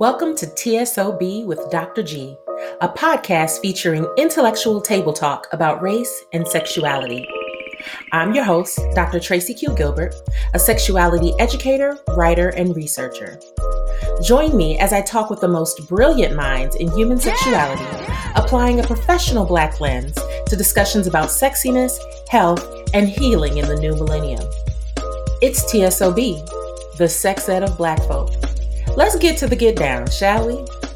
Welcome to TSOB with Dr. G, a podcast featuring intellectual table talk about race and sexuality. I'm your host, Dr. Tracy Q. Gilbert, a sexuality educator, writer, and researcher. Join me as I talk with the most brilliant minds in human sexuality, applying a professional Black lens to discussions about sexiness, health, and healing in the new millennium. It's TSOB, the sex ed of Black folk. Let's get to the get down, shall we?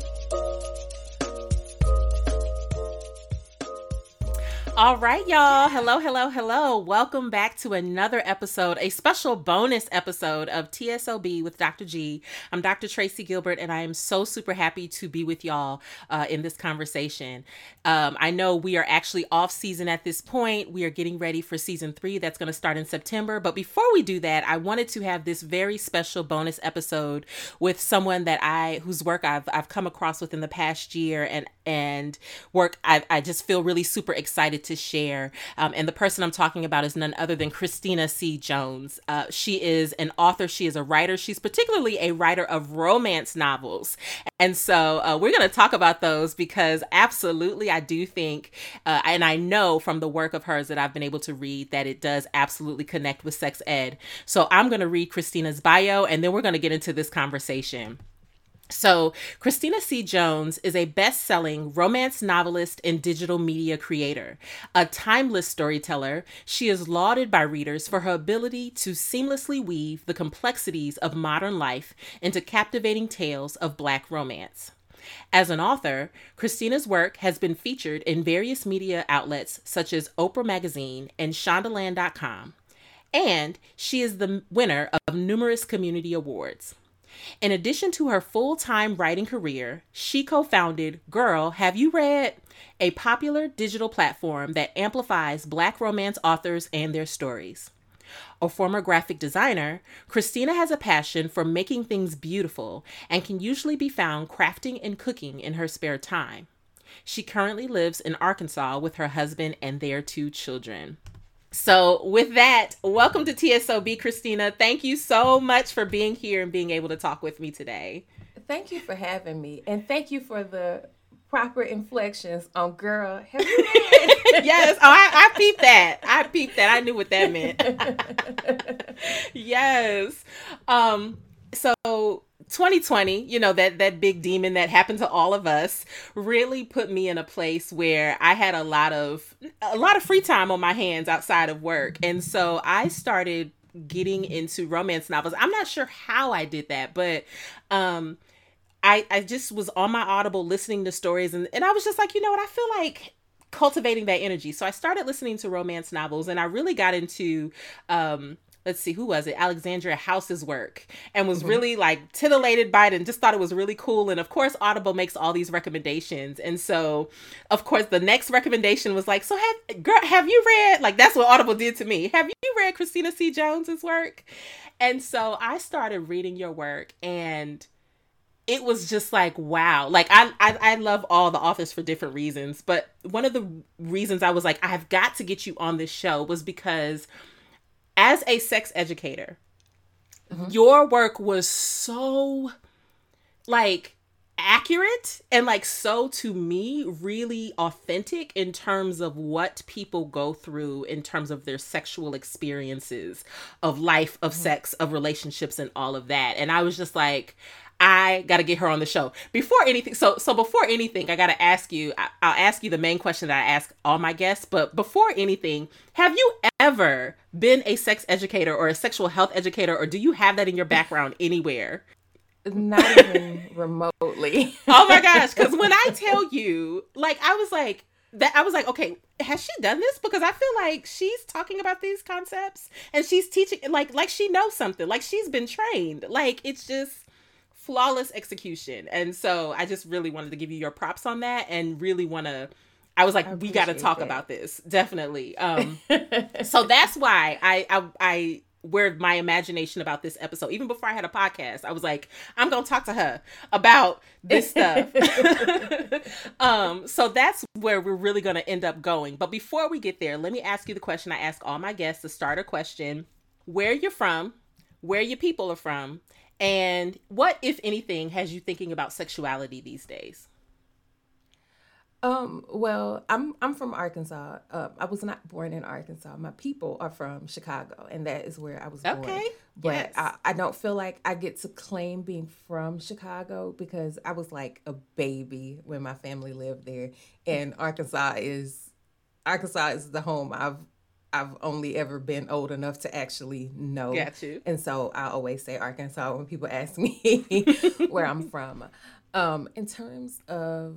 All right, y'all. Hello, hello, hello. Welcome back to another episode, a special bonus episode of TSOB with Dr. G. I'm Dr. Tracy Gilbert, and I am so super happy to be with y'all uh, in this conversation. Um, I know we are actually off season at this point. We are getting ready for season three that's going to start in September. But before we do that, I wanted to have this very special bonus episode with someone that I, whose work I've, I've come across within the past year and, and work I, I just feel really super excited to share. Um, and the person I'm talking about is none other than Christina C. Jones. Uh, she is an author, she is a writer. She's particularly a writer of romance novels. And so uh, we're going to talk about those because absolutely, I do think, uh, and I know from the work of hers that I've been able to read that it does absolutely connect with sex ed. So I'm going to read Christina's bio and then we're going to get into this conversation. So, Christina C. Jones is a best selling romance novelist and digital media creator. A timeless storyteller, she is lauded by readers for her ability to seamlessly weave the complexities of modern life into captivating tales of Black romance. As an author, Christina's work has been featured in various media outlets such as Oprah Magazine and Shondaland.com, and she is the winner of numerous community awards. In addition to her full time writing career, she co founded Girl, Have You Read? a popular digital platform that amplifies Black romance authors and their stories. A former graphic designer, Christina has a passion for making things beautiful and can usually be found crafting and cooking in her spare time. She currently lives in Arkansas with her husband and their two children. So, with that, welcome to TSOB, Christina. Thank you so much for being here and being able to talk with me today. Thank you for having me, and thank you for the proper inflections on girl. Have you yes, oh, I, I peeped that. I peeped that. I knew what that meant. yes. Um. So 2020, you know, that that big demon that happened to all of us really put me in a place where I had a lot of a lot of free time on my hands outside of work. And so I started getting into romance novels. I'm not sure how I did that, but um I I just was on my Audible listening to stories and and I was just like, you know what? I feel like cultivating that energy. So I started listening to romance novels and I really got into um let's see who was it? Alexandria House's work. And was mm-hmm. really like titillated by it and just thought it was really cool. And of course audible makes all these recommendations. And so of course the next recommendation was like so have girl have you read like that's what audible did to me. Have you read christina c. Jones's work? And so i started reading your work and it was just like wow. Like I, I i love all the authors for different reasons. But one of the reasons i was like i've got to get you on this show was because as a sex educator, mm-hmm. your work was so like accurate and like so to me really authentic in terms of what people go through in terms of their sexual experiences of life of mm-hmm. sex of relationships and all of that and i was just like I got to get her on the show. Before anything, so so before anything, I got to ask you. I, will ask you the main question that I ask all my guests. But before anything, have you ever been a sex educator or a sexual health educator, or do you have that in your background anywhere? Not even remotely. oh my gosh! Because when I tell you, like, I was like, that I was like, okay, has she done this? Because I feel like she's talking about these concepts and she's teaching like like she knows something. Like she's been trained. Like it's just flawless execution. And so I just really wanted to give you your props on that and really want to I was like, I we got to talk that. about this. Definitely. Um so that's why I I I where my imagination about this episode even before I had a podcast I was like I'm going to talk to her about this stuff. um so that's where we're really going to end up going. But before we get there, let me ask you the question I ask all my guests, the starter question. Where you're from, where your people are from, And what, if anything, has you thinking about sexuality these days? Um, well, I'm I'm from Arkansas. Uh, I was not born in Arkansas. My people are from Chicago, and that is where I was born. Okay. But yes. I, I don't feel like I get to claim being from Chicago because I was like a baby when my family lived there. And Arkansas is Arkansas is the home I've I've only ever been old enough to actually know. Got you. And so I always say Arkansas when people ask me where I'm from. Um, in terms of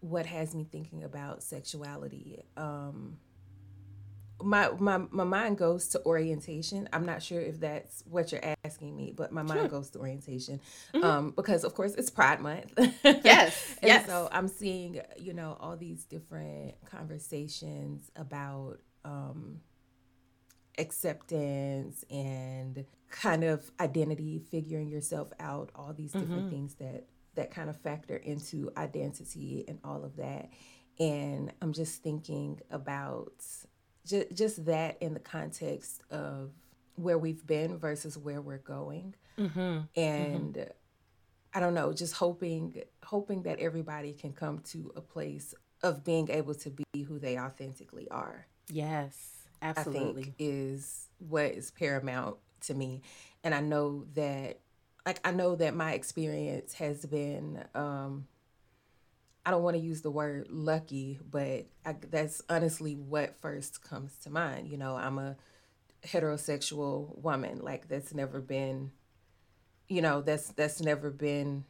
what has me thinking about sexuality. Um, my, my my mind goes to orientation. I'm not sure if that's what you're asking me, but my mind sure. goes to orientation mm-hmm. um, because, of course, it's Pride Month. yes, and yes. So I'm seeing, you know, all these different conversations about um, acceptance and kind of identity, figuring yourself out, all these different mm-hmm. things that that kind of factor into identity and all of that. And I'm just thinking about just, just that in the context of where we've been versus where we're going. Mm-hmm. And mm-hmm. I don't know, just hoping hoping that everybody can come to a place of being able to be who they authentically are. Yes, absolutely. I think is what is paramount to me. And I know that like I know that my experience has been um I don't want to use the word lucky, but I, that's honestly what first comes to mind. You know, I'm a heterosexual woman. Like that's never been, you know, that's that's never been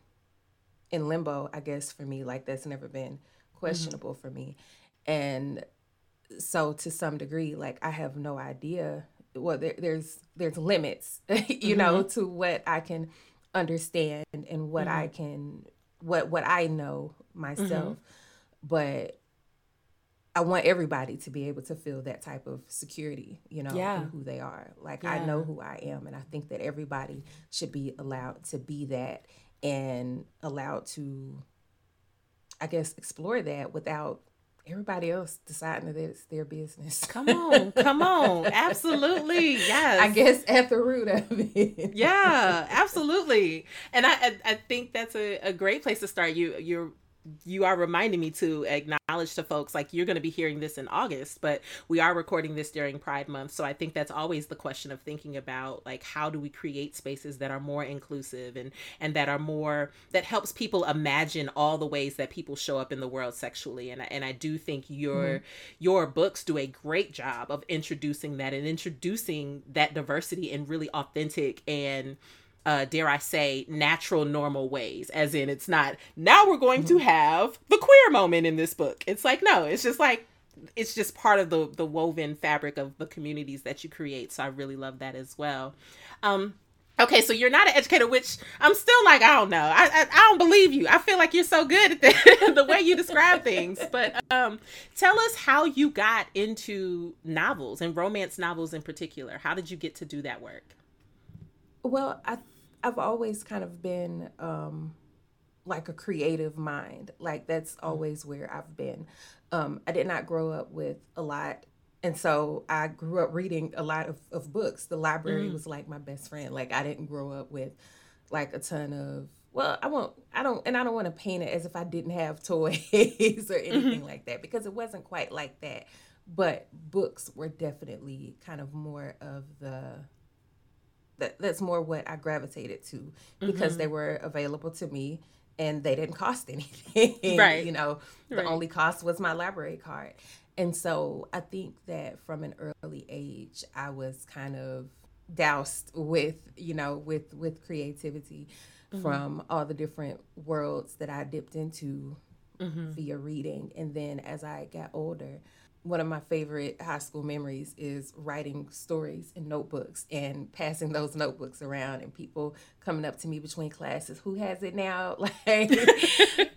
in limbo. I guess for me, like that's never been questionable mm-hmm. for me, and so to some degree, like I have no idea well there, there's there's limits you mm-hmm. know to what i can understand and what mm-hmm. i can what what i know myself mm-hmm. but i want everybody to be able to feel that type of security you know yeah. in who they are like yeah. i know who i am and i think that everybody should be allowed to be that and allowed to i guess explore that without everybody else deciding that it's their business. Come on, come on. Absolutely. Yes. I guess at the root of it. yeah, absolutely. And I I think that's a, a great place to start. You you're you are reminding me to acknowledge to folks like you're going to be hearing this in August, but we are recording this during Pride Month. So I think that's always the question of thinking about like how do we create spaces that are more inclusive and and that are more that helps people imagine all the ways that people show up in the world sexually. And and I do think your mm-hmm. your books do a great job of introducing that and introducing that diversity in really authentic and uh, dare I say, natural, normal ways. As in, it's not now we're going to mm-hmm. have the queer moment in this book. It's like no, it's just like it's just part of the the woven fabric of the communities that you create. So I really love that as well. Um, okay, so you're not an educator, which I'm still like I don't know. I I, I don't believe you. I feel like you're so good at the, the way you describe things. But um, tell us how you got into novels and romance novels in particular. How did you get to do that work? Well, I I've always kind of been um, like a creative mind. Like that's mm-hmm. always where I've been. Um, I did not grow up with a lot. And so I grew up reading a lot of, of books. The library mm. was like my best friend. Like I didn't grow up with like a ton of well, I won't I don't and I don't want to paint it as if I didn't have toys or anything mm-hmm. like that because it wasn't quite like that. But books were definitely kind of more of the that, that's more what I gravitated to because mm-hmm. they were available to me and they didn't cost anything. Right. you know, the right. only cost was my library card. And so I think that from an early age, I was kind of doused with, you know, with with creativity mm-hmm. from all the different worlds that I dipped into mm-hmm. via reading. And then as I got older, one of my favorite high school memories is writing stories in notebooks and passing those notebooks around and people coming up to me between classes who has it now? Like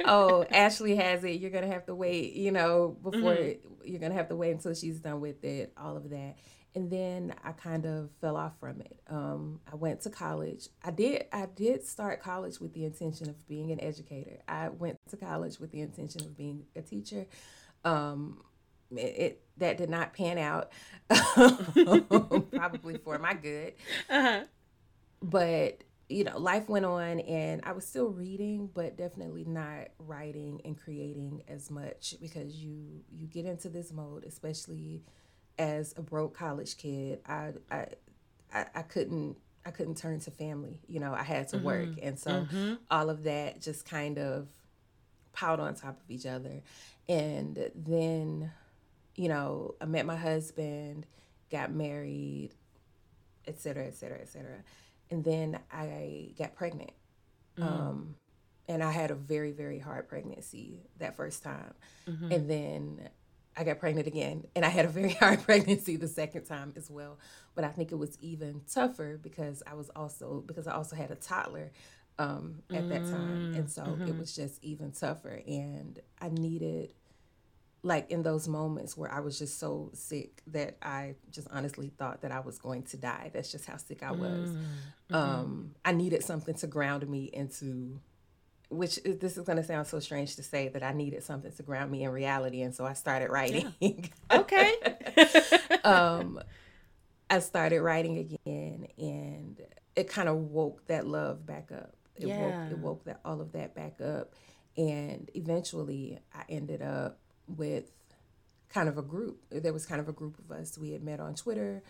oh ashley has it. You're gonna have to wait you know before mm-hmm. you're gonna have to wait until she's done with it all of that. And then i kind of fell off from it. Um, i went to college. I did i did start college with the intention of being an educator. I went to college with the intention of being a teacher. Um, it, it, that did not pan out probably for my good uh-huh. but you know, life went on and I was still reading, but definitely not writing and creating as much because you you get into this mode, especially as a broke college kid. I I I, I couldn't I couldn't turn to family. You know, I had to mm-hmm. work. And so mm-hmm. all of that just kind of piled on top of each other. And then, you know, I met my husband, got married, et cetera, et cetera, et cetera and then I got pregnant. Mm. Um, and I had a very, very hard pregnancy that first time. Mm-hmm. And then I got pregnant again, and I had a very hard pregnancy the second time as well. But I think it was even tougher because I was also because I also had a toddler um, at mm-hmm. that time, and so mm-hmm. it was just even tougher. And I needed like in those moments where I was just so sick that I just honestly thought that I was going to die. That's just how sick I was. Mm-hmm. Um, I needed something to ground me into, which this is going to sound so strange to say that I needed something to ground me in reality. And so I started writing. Yeah. okay. um, I started writing again and it kind of woke that love back up. It yeah. woke, it woke that all of that back up. And eventually I ended up with kind of a group. There was kind of a group of us. We had met on Twitter.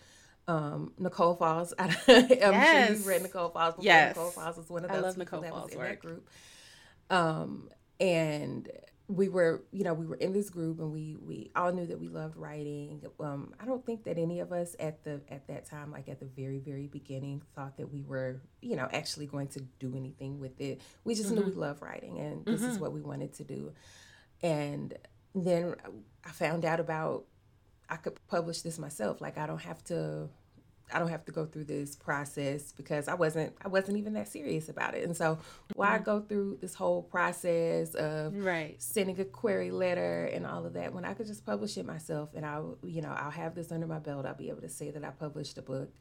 Um, Nicole Falls. I'm yes. sure you've read Nicole Falls before. Yes. Nicole Falls was one of those I love Nicole that Falls was in work. that group. Um, and we were, you know, we were in this group, and we we all knew that we loved writing. Um, I don't think that any of us at the at that time, like at the very very beginning, thought that we were, you know, actually going to do anything with it. We just mm-hmm. knew we loved writing, and this mm-hmm. is what we wanted to do. And then I found out about I could publish this myself. Like I don't have to I don't have to go through this process because I wasn't I wasn't even that serious about it. And so why mm-hmm. go through this whole process of right. sending a query letter and all of that when I could just publish it myself and I'll you know, I'll have this under my belt. I'll be able to say that I published a book.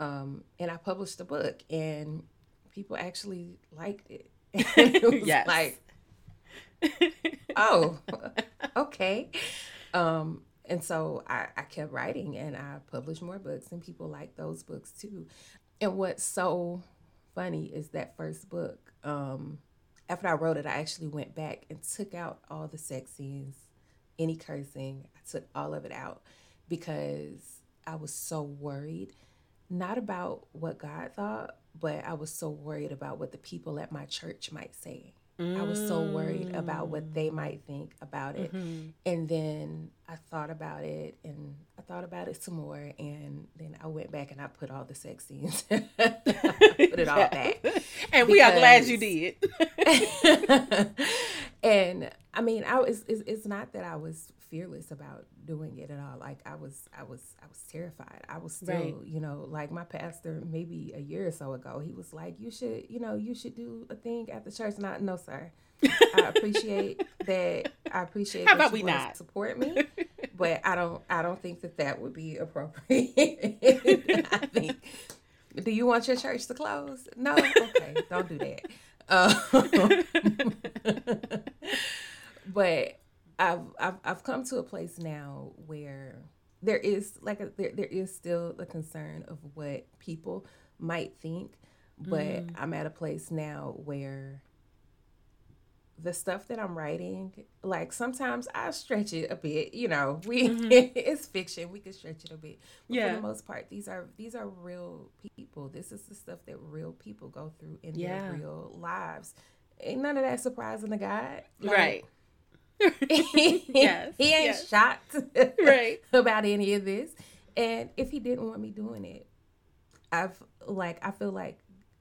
Um, and I published a book and people actually liked it. it was yes. like oh, okay. Um, and so I, I kept writing and I published more books, and people like those books too. And what's so funny is that first book, um, after I wrote it, I actually went back and took out all the sex scenes, any cursing. I took all of it out because I was so worried, not about what God thought, but I was so worried about what the people at my church might say. Mm. I was so worried about what they mm. might think about it. Mm-hmm. And then I thought about it and I thought about it some more. And then I went back and I put all the sex scenes, put it all back. and we are glad you did. and I mean, I was, it's, it's not that I was fearless about doing it at all. Like I was, I was, I was terrified. I was still, right. you know, like my pastor maybe a year or so ago, he was like, "You should, you know, you should do a thing at the church." Not, no, sir. I appreciate that. I appreciate. How about we not support me? but I don't. I don't think that that would be appropriate. I think. Do you want your church to close? No. Okay, don't do that. Um, but I've, I've I've come to a place now where there is like a, there there is still a concern of what people might think, but mm. I'm at a place now where the stuff that I'm writing, like sometimes I stretch it a bit. You know, we mm-hmm. it's fiction. We can stretch it a bit. But yeah. For the most part, these are these are real people. This is the stuff that real people go through in yeah. their real lives. Ain't none of that surprising to God. Like, right. Yes, he ain't yes. shocked right about any of this. And if he didn't want me doing it, I've like I feel like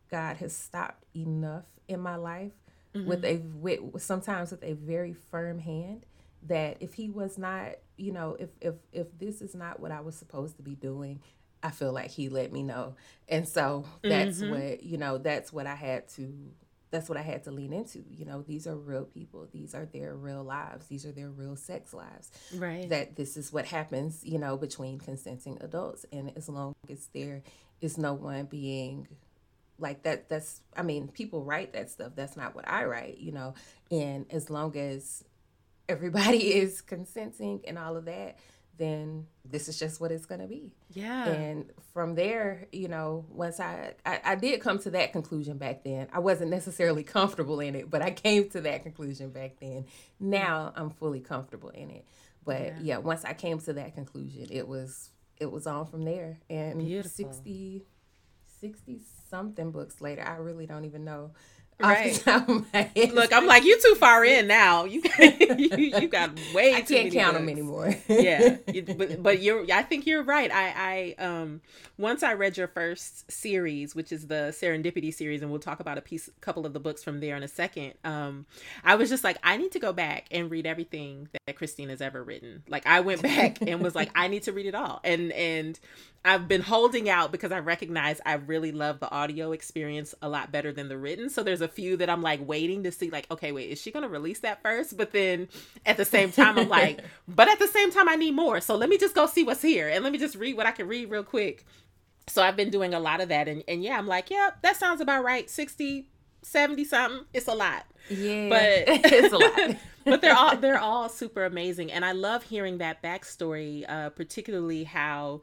God has stopped enough in my life mm-hmm. with a with sometimes with a very firm hand that if he was not, you know, if if if this is not what I was supposed to be doing, I feel like he let me know. And so that's mm-hmm. what, you know, that's what I had to that's what I had to lean into. You know, these are real people. These are their real lives. These are their real sex lives. Right. That this is what happens, you know, between consenting adults. And as long as there is no one being like that, that's, I mean, people write that stuff. That's not what I write, you know. And as long as everybody is consenting and all of that, then this is just what it's going to be. Yeah. And from there, you know, once I, I, I did come to that conclusion back then. I wasn't necessarily comfortable in it, but I came to that conclusion back then. Now I'm fully comfortable in it. But yeah, yeah once I came to that conclusion, it was it was on from there. And Beautiful. 60 60 something books later, I really don't even know Right. Look, I'm like you too far in now. You you, you got way. I can't count books. them anymore. yeah, but but you're. I think you're right. I I um once I read your first series, which is the Serendipity series, and we'll talk about a piece, couple of the books from there in a second. Um, I was just like, I need to go back and read everything that Christina's ever written. Like I went back and was like, I need to read it all, and and I've been holding out because I recognize I really love the audio experience a lot better than the written. So there's a few that I'm like waiting to see, like, okay, wait, is she going to release that first? But then at the same time, I'm like, but at the same time, I need more. So let me just go see what's here and let me just read what I can read real quick. So I've been doing a lot of that. And, and yeah, I'm like, yeah, that sounds about right. 60, 70 something. It's a lot. Yeah. But it's a lot. but they're all they're all super amazing. And I love hearing that backstory, uh, particularly how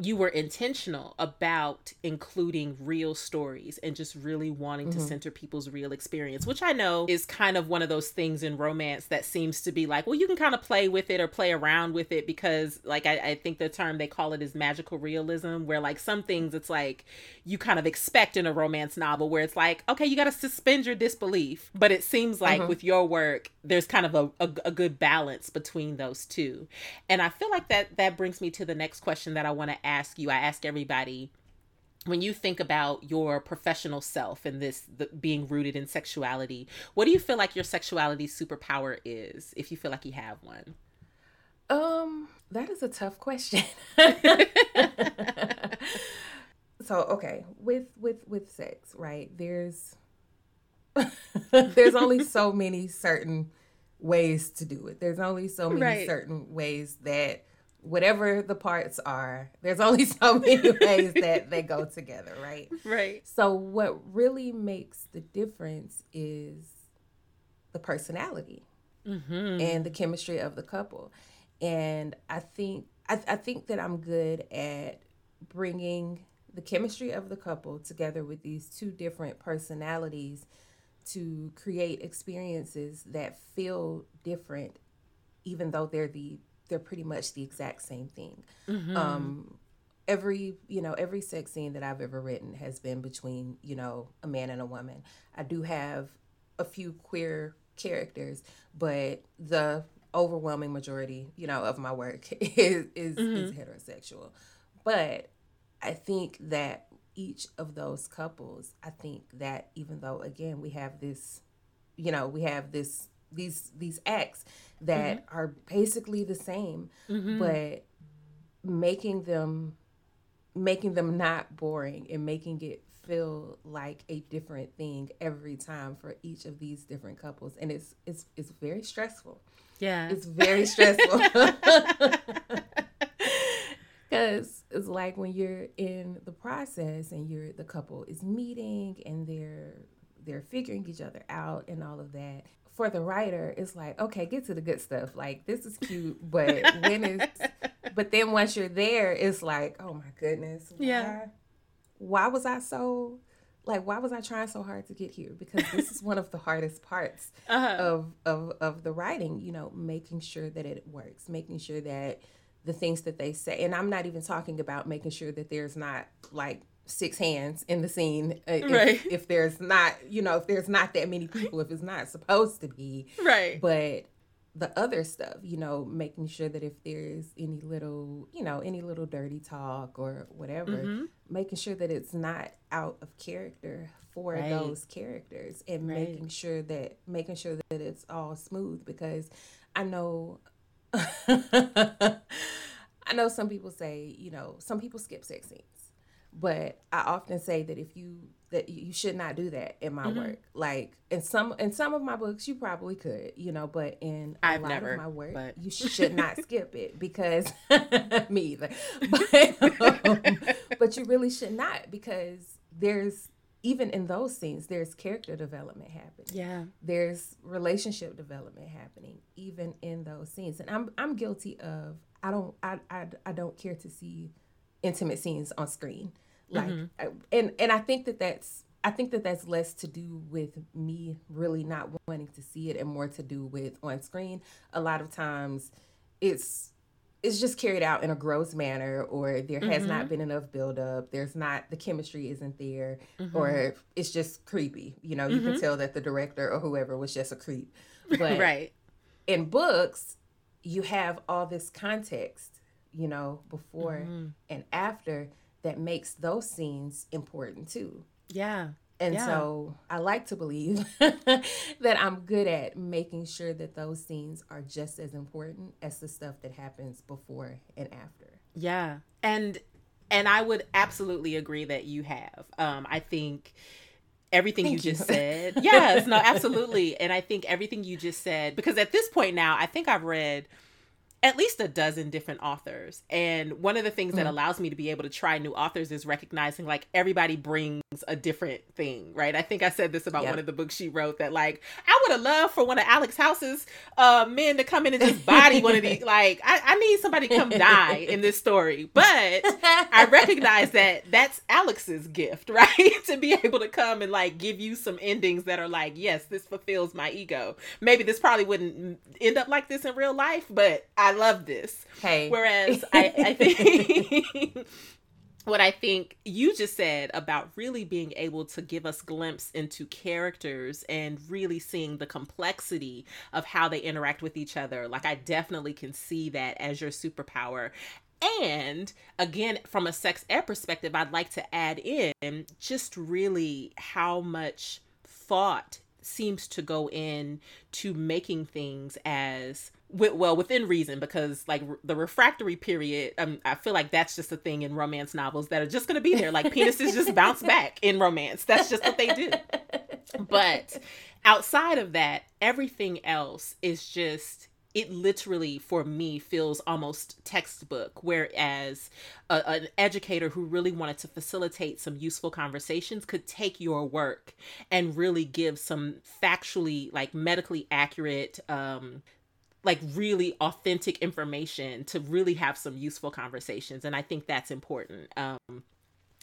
you were intentional about including real stories and just really wanting mm-hmm. to center people's real experience, which I know is kind of one of those things in romance that seems to be like, well, you can kind of play with it or play around with it because, like, I, I think the term they call it is magical realism, where like some things it's like you kind of expect in a romance novel where it's like, okay, you got to suspend your disbelief. But it seems like mm-hmm. with your work, there's kind of a, a, a good balance between those two. And I feel like that that brings me to the next question that I want to ask you, I ask everybody when you think about your professional self and this the, being rooted in sexuality, what do you feel like your sexuality superpower is if you feel like you have one? Um, that is a tough question. so, okay, with with with sex, right? There's there's only so many certain ways to do it. There's only so many right. certain ways that whatever the parts are, there's only so many ways that they go together, right? Right. So what really makes the difference is the personality mm-hmm. and the chemistry of the couple. And I think I, I think that I'm good at bringing the chemistry of the couple together with these two different personalities to create experiences that feel different even though they're the they're pretty much the exact same thing. Mm-hmm. Um, every you know every sex scene that I've ever written has been between you know a man and a woman. I do have a few queer characters, but the overwhelming majority you know of my work is is, mm-hmm. is heterosexual. But I think that each of those couples, I think that even though again we have this, you know, we have this these these acts that mm-hmm. are basically the same, mm-hmm. but making them making them not boring and making it feel like a different thing every time for each of these different couples and it's it's it's very stressful yeah it's very stressful because it's like when you're in the process and you're the couple is meeting and they're they're figuring each other out and all of that for the writer, it's like, okay, get to the good stuff. Like this is cute, but when is but then once you're there, it's like, oh my goodness. Why, yeah. Why was I so like why was I trying so hard to get here? Because this is one of the hardest parts uh-huh. of, of of the writing, you know, making sure that it works, making sure that the things that they say and I'm not even talking about making sure that there's not like six hands in the scene uh, if, right. if there's not you know if there's not that many people if it's not supposed to be right but the other stuff you know making sure that if there's any little you know any little dirty talk or whatever mm-hmm. making sure that it's not out of character for right. those characters and right. making sure that making sure that it's all smooth because i know i know some people say you know some people skip sex scenes but I often say that if you that you should not do that in my mm-hmm. work. Like in some in some of my books, you probably could, you know, but in a I've lot never, of my work, but... you should not skip it because me either. But um, but you really should not because there's even in those scenes there's character development happening. Yeah. There's relationship development happening even in those scenes. And I'm I'm guilty of I don't I, I I don't care to see intimate scenes on screen. Like mm-hmm. I, and and I think that that's I think that that's less to do with me really not wanting to see it and more to do with on screen. A lot of times it's it's just carried out in a gross manner or there has mm-hmm. not been enough buildup there's not the chemistry isn't there mm-hmm. or it's just creepy you know you mm-hmm. can tell that the director or whoever was just a creep but right in books you have all this context you know before mm-hmm. and after that makes those scenes important too yeah and yeah. so I like to believe that I'm good at making sure that those scenes are just as important as the stuff that happens before and after. Yeah. And and I would absolutely agree that you have. Um I think everything you, you just said. yes, no, absolutely. And I think everything you just said because at this point now, I think I've read at least a dozen different authors. And one of the things mm. that allows me to be able to try new authors is recognizing like everybody brings a different thing, right? I think I said this about yep. one of the books she wrote that like I would have loved for one of Alex House's uh, men to come in and just body one of these. Like I, I need somebody to come die in this story, but I recognize that that's Alex's gift, right? to be able to come and like give you some endings that are like, yes, this fulfills my ego. Maybe this probably wouldn't end up like this in real life, but I love this. Hey, whereas I, I think what I think you just said about really being able to give us glimpse into characters and really seeing the complexity of how they interact with each other. Like I definitely can see that as your superpower. And again, from a sex ed perspective, I'd like to add in just really how much thought seems to go in to making things as well within reason because like the refractory period um, i feel like that's just a thing in romance novels that are just going to be there. Like penises just bounce back in romance. That's just what they do. But outside of that everything else is just it literally for me feels almost textbook whereas a, an educator who really wanted to facilitate some useful conversations could take your work and really give some factually like medically accurate um like really authentic information to really have some useful conversations and i think that's important. Um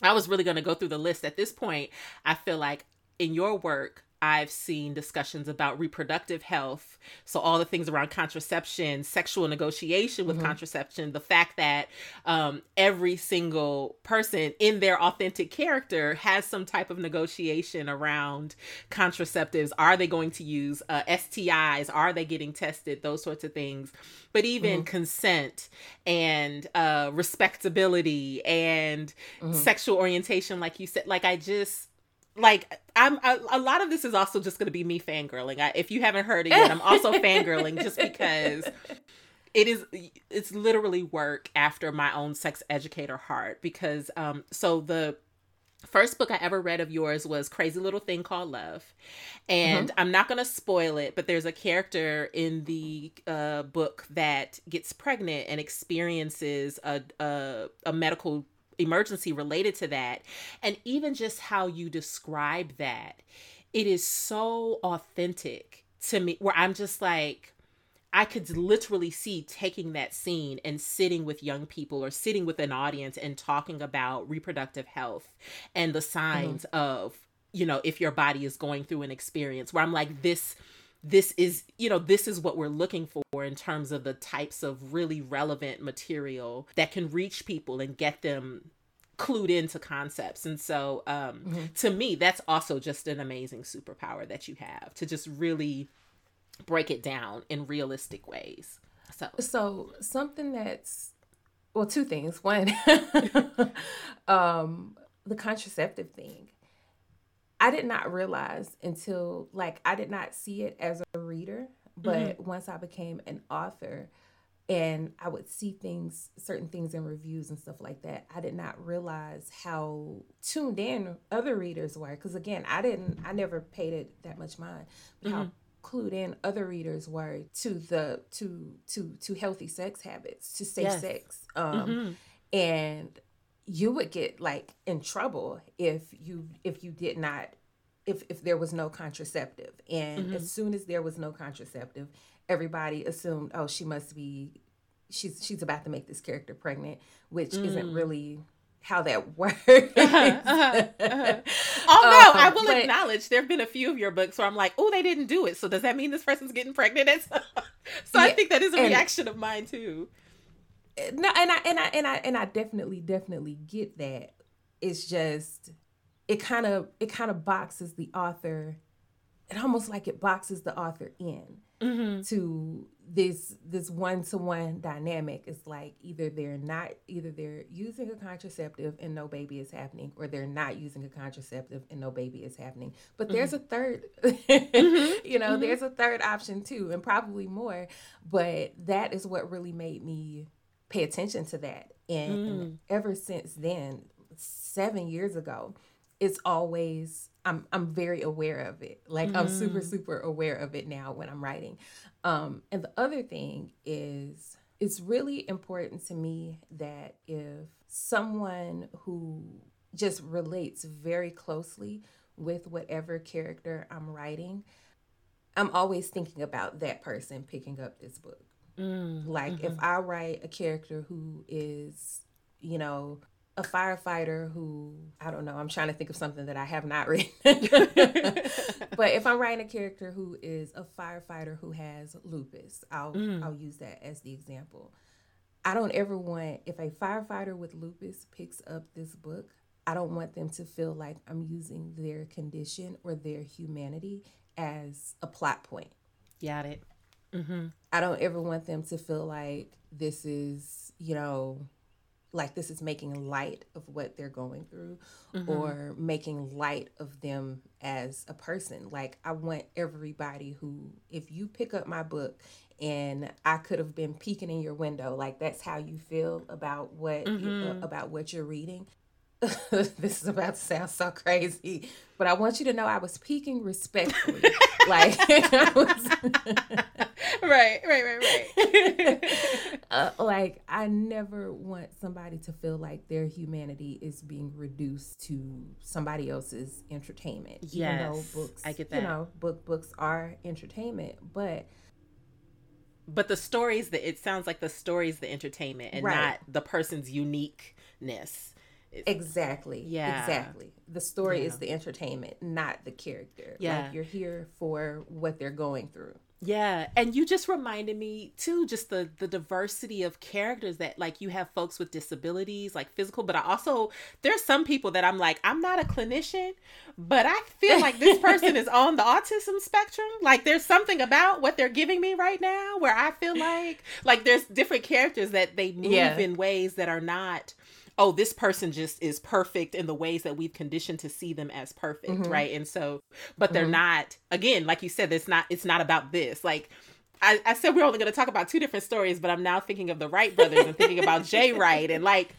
i was really going to go through the list. At this point i feel like in your work I've seen discussions about reproductive health. So, all the things around contraception, sexual negotiation with mm-hmm. contraception, the fact that um, every single person in their authentic character has some type of negotiation around contraceptives. Are they going to use uh, STIs? Are they getting tested? Those sorts of things. But even mm-hmm. consent and uh, respectability and mm-hmm. sexual orientation, like you said, like I just like I'm a, a, lot of this is also just going to be me fangirling. I, if you haven't heard it yet, I'm also fangirling just because it is it's literally work after my own sex educator heart because um so the first book I ever read of yours was Crazy Little Thing Called Love. And mm-hmm. I'm not going to spoil it, but there's a character in the uh, book that gets pregnant and experiences a, a, a medical emergency related to that. And even just how you describe that, it is so authentic to me, where I'm just like, I could literally see taking that scene and sitting with young people or sitting with an audience and talking about reproductive health and the signs mm-hmm. of, you know, if your body is going through an experience where I'm like, this this is you know this is what we're looking for in terms of the types of really relevant material that can reach people and get them clued into concepts. And so um mm-hmm. to me that's also just an amazing superpower that you have to just really break it down in realistic ways. So. So something that's well two things. One um the contraceptive thing. I did not realize until like I did not see it as a reader, but mm-hmm. once I became an author and I would see things, certain things in reviews and stuff like that, I did not realize how tuned in other readers were. Because again, I didn't, I never paid it that much mind, but mm-hmm. how clued in other readers were to the to to to healthy sex habits, to safe yes. sex, um, mm-hmm. and you would get like in trouble if you if you did not if if there was no contraceptive and mm-hmm. as soon as there was no contraceptive everybody assumed oh she must be she's she's about to make this character pregnant, which mm. isn't really how that works. uh-huh, uh-huh, uh-huh. Although um, I will but, acknowledge there have been a few of your books where I'm like, oh, they didn't do it. So does that mean this person's getting pregnant? so yeah, I think that is a reaction of mine too. No, and I and I and I and I definitely definitely get that. It's just it kind of it kind of boxes the author. It almost like it boxes the author in mm-hmm. to this this one to one dynamic is like either they're not either they're using a contraceptive and no baby is happening or they're not using a contraceptive and no baby is happening but mm-hmm. there's a third mm-hmm. you know mm-hmm. there's a third option too and probably more but that is what really made me pay attention to that and, and mm. ever since then 7 years ago it's always I'm I'm very aware of it. Like mm. I'm super mm. super aware of it now when I'm writing. Um, and the other thing is it's really important to me that if someone who just relates very closely with whatever character I'm writing, I'm always thinking about that person picking up this book. Mm, like mm-hmm. if I write a character who is, you know, a firefighter who I don't know, I'm trying to think of something that I have not written. but if I'm writing a character who is a firefighter who has lupus, I'll mm. I'll use that as the example. I don't ever want if a firefighter with lupus picks up this book, I don't want them to feel like I'm using their condition or their humanity as a plot point. Got it. Mm-hmm. I don't ever want them to feel like this is, you know, like this is making light of what they're going through mm-hmm. or making light of them as a person like i want everybody who if you pick up my book and i could have been peeking in your window like that's how you feel about what mm-hmm. uh, about what you're reading this is about to sound so crazy, but I want you to know I was peeking respectfully. like, was... right, right, right, right. uh, like, I never want somebody to feel like their humanity is being reduced to somebody else's entertainment. Yes, Even though books, I get that. You know, book books are entertainment, but but the stories that it sounds like the stories the entertainment and right. not the person's uniqueness exactly. Yeah. Exactly. The story yeah. is the entertainment, not the character. Yeah. Like you're here for what they're going through. Yeah, and you just reminded me too, just the the diversity of characters that like you have folks with disabilities, like physical, but I also there's some people that I'm like I'm not a clinician, but I feel like this person is on the autism spectrum. Like there's something about what they're giving me right now where I feel like like there's different characters that they move yeah. in ways that are not oh, this person just is perfect in the ways that we've conditioned to see them as perfect, mm-hmm. right? And so, but they're mm-hmm. not. Again, like you said, it's not. It's not about this. Like I, I said, we're only going to talk about two different stories, but I'm now thinking of the Wright brothers and thinking about Jay Wright and like.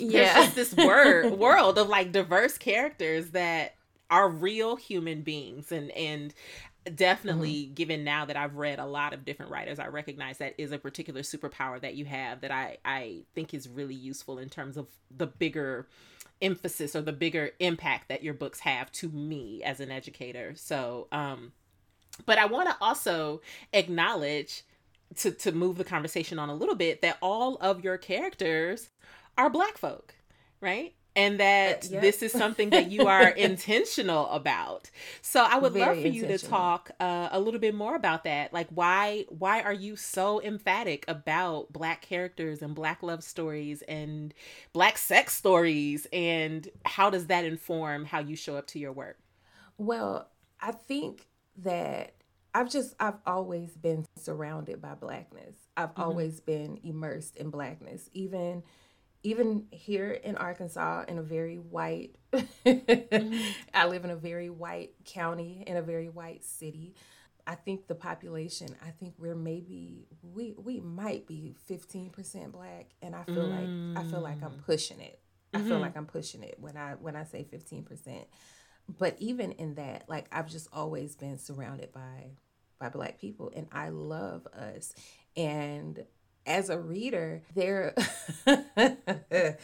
Yeah. There's just this word world of like diverse characters that are real human beings and and definitely mm-hmm. given now that I've read a lot of different writers, I recognize that is a particular superpower that you have that I I think is really useful in terms of the bigger emphasis or the bigger impact that your books have to me as an educator. So, um but I want to also acknowledge to to move the conversation on a little bit that all of your characters are black folk, right? And that uh, this is something that you are intentional about. So I would Very love for you to talk uh, a little bit more about that. Like why why are you so emphatic about black characters and black love stories and black sex stories and how does that inform how you show up to your work? Well, I think that I've just I've always been surrounded by blackness. I've mm-hmm. always been immersed in blackness. Even even here in Arkansas, in a very white, mm-hmm. I live in a very white county, in a very white city. I think the population, I think we're maybe we we might be 15% black and I feel mm. like I feel like I'm mm. pushing it. Mm-hmm. I feel like I'm pushing it when I when I say 15%. But even in that, like I've just always been surrounded by by black people and I love us. And as a reader, there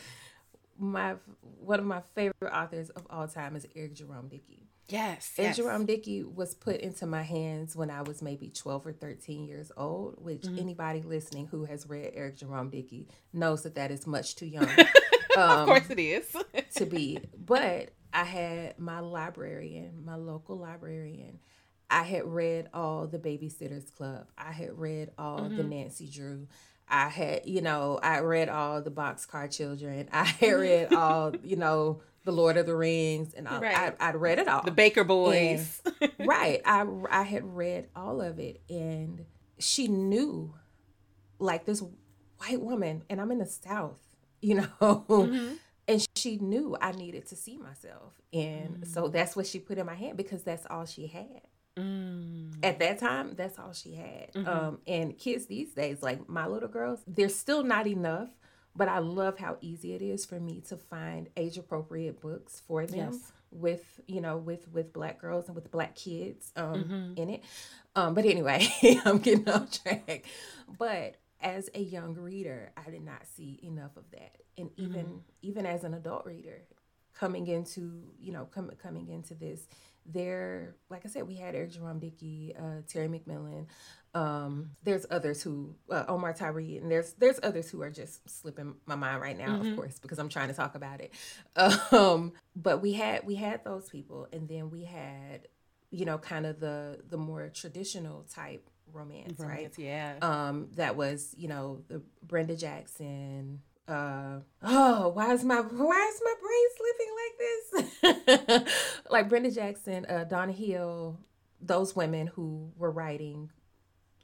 my one of my favorite authors of all time is Eric Jerome Dickey. Yes. And yes. Jerome Dickey was put into my hands when I was maybe 12 or 13 years old, which Mhm. anybody listening who has read Eric Jerome Dickey knows that that is much too young of um, course it is. to be. But I had my librarian, my local librarian. I had read all the Babysitters Club. I had read all the Mhm. Nancy Drew. I had, you know, I read all the Boxcar Children. I had read all, you know, the Lord of the Rings, and all. Right. I, I'd read it all. the Baker Boys. right. I I had read all of it, and she knew, like this white woman, and I'm in the South, you know, Mhm. and she knew I needed to see myself, and so that's what she put in my hand because that's all she had Mm. at that time. That's all she had. Mhm. Um, and kids these days, like my little girls, they're still not enough. But I love how easy it is for me to find age appropriate books for them Yes. with you know with with black girls and with black kids um Mhm. in it um but anyway i'm getting off track but as a young reader i did not see enough of that and even Mm-hmm. even as an adult reader coming into you know com- coming into this there like i said we had eric jerome dickey uh terry mcmillan um there's others who uh, omar tyree and there's there's others who are just slipping my mind right now Mhm. of course because i'm trying to talk about it um but we had we had those people and then we had you know kind of the the more traditional type romance, right Yeah. um that was you know the brenda jackson uh oh why is my why is my brain slipping like this like brenda jackson uh donna hill those women who were writing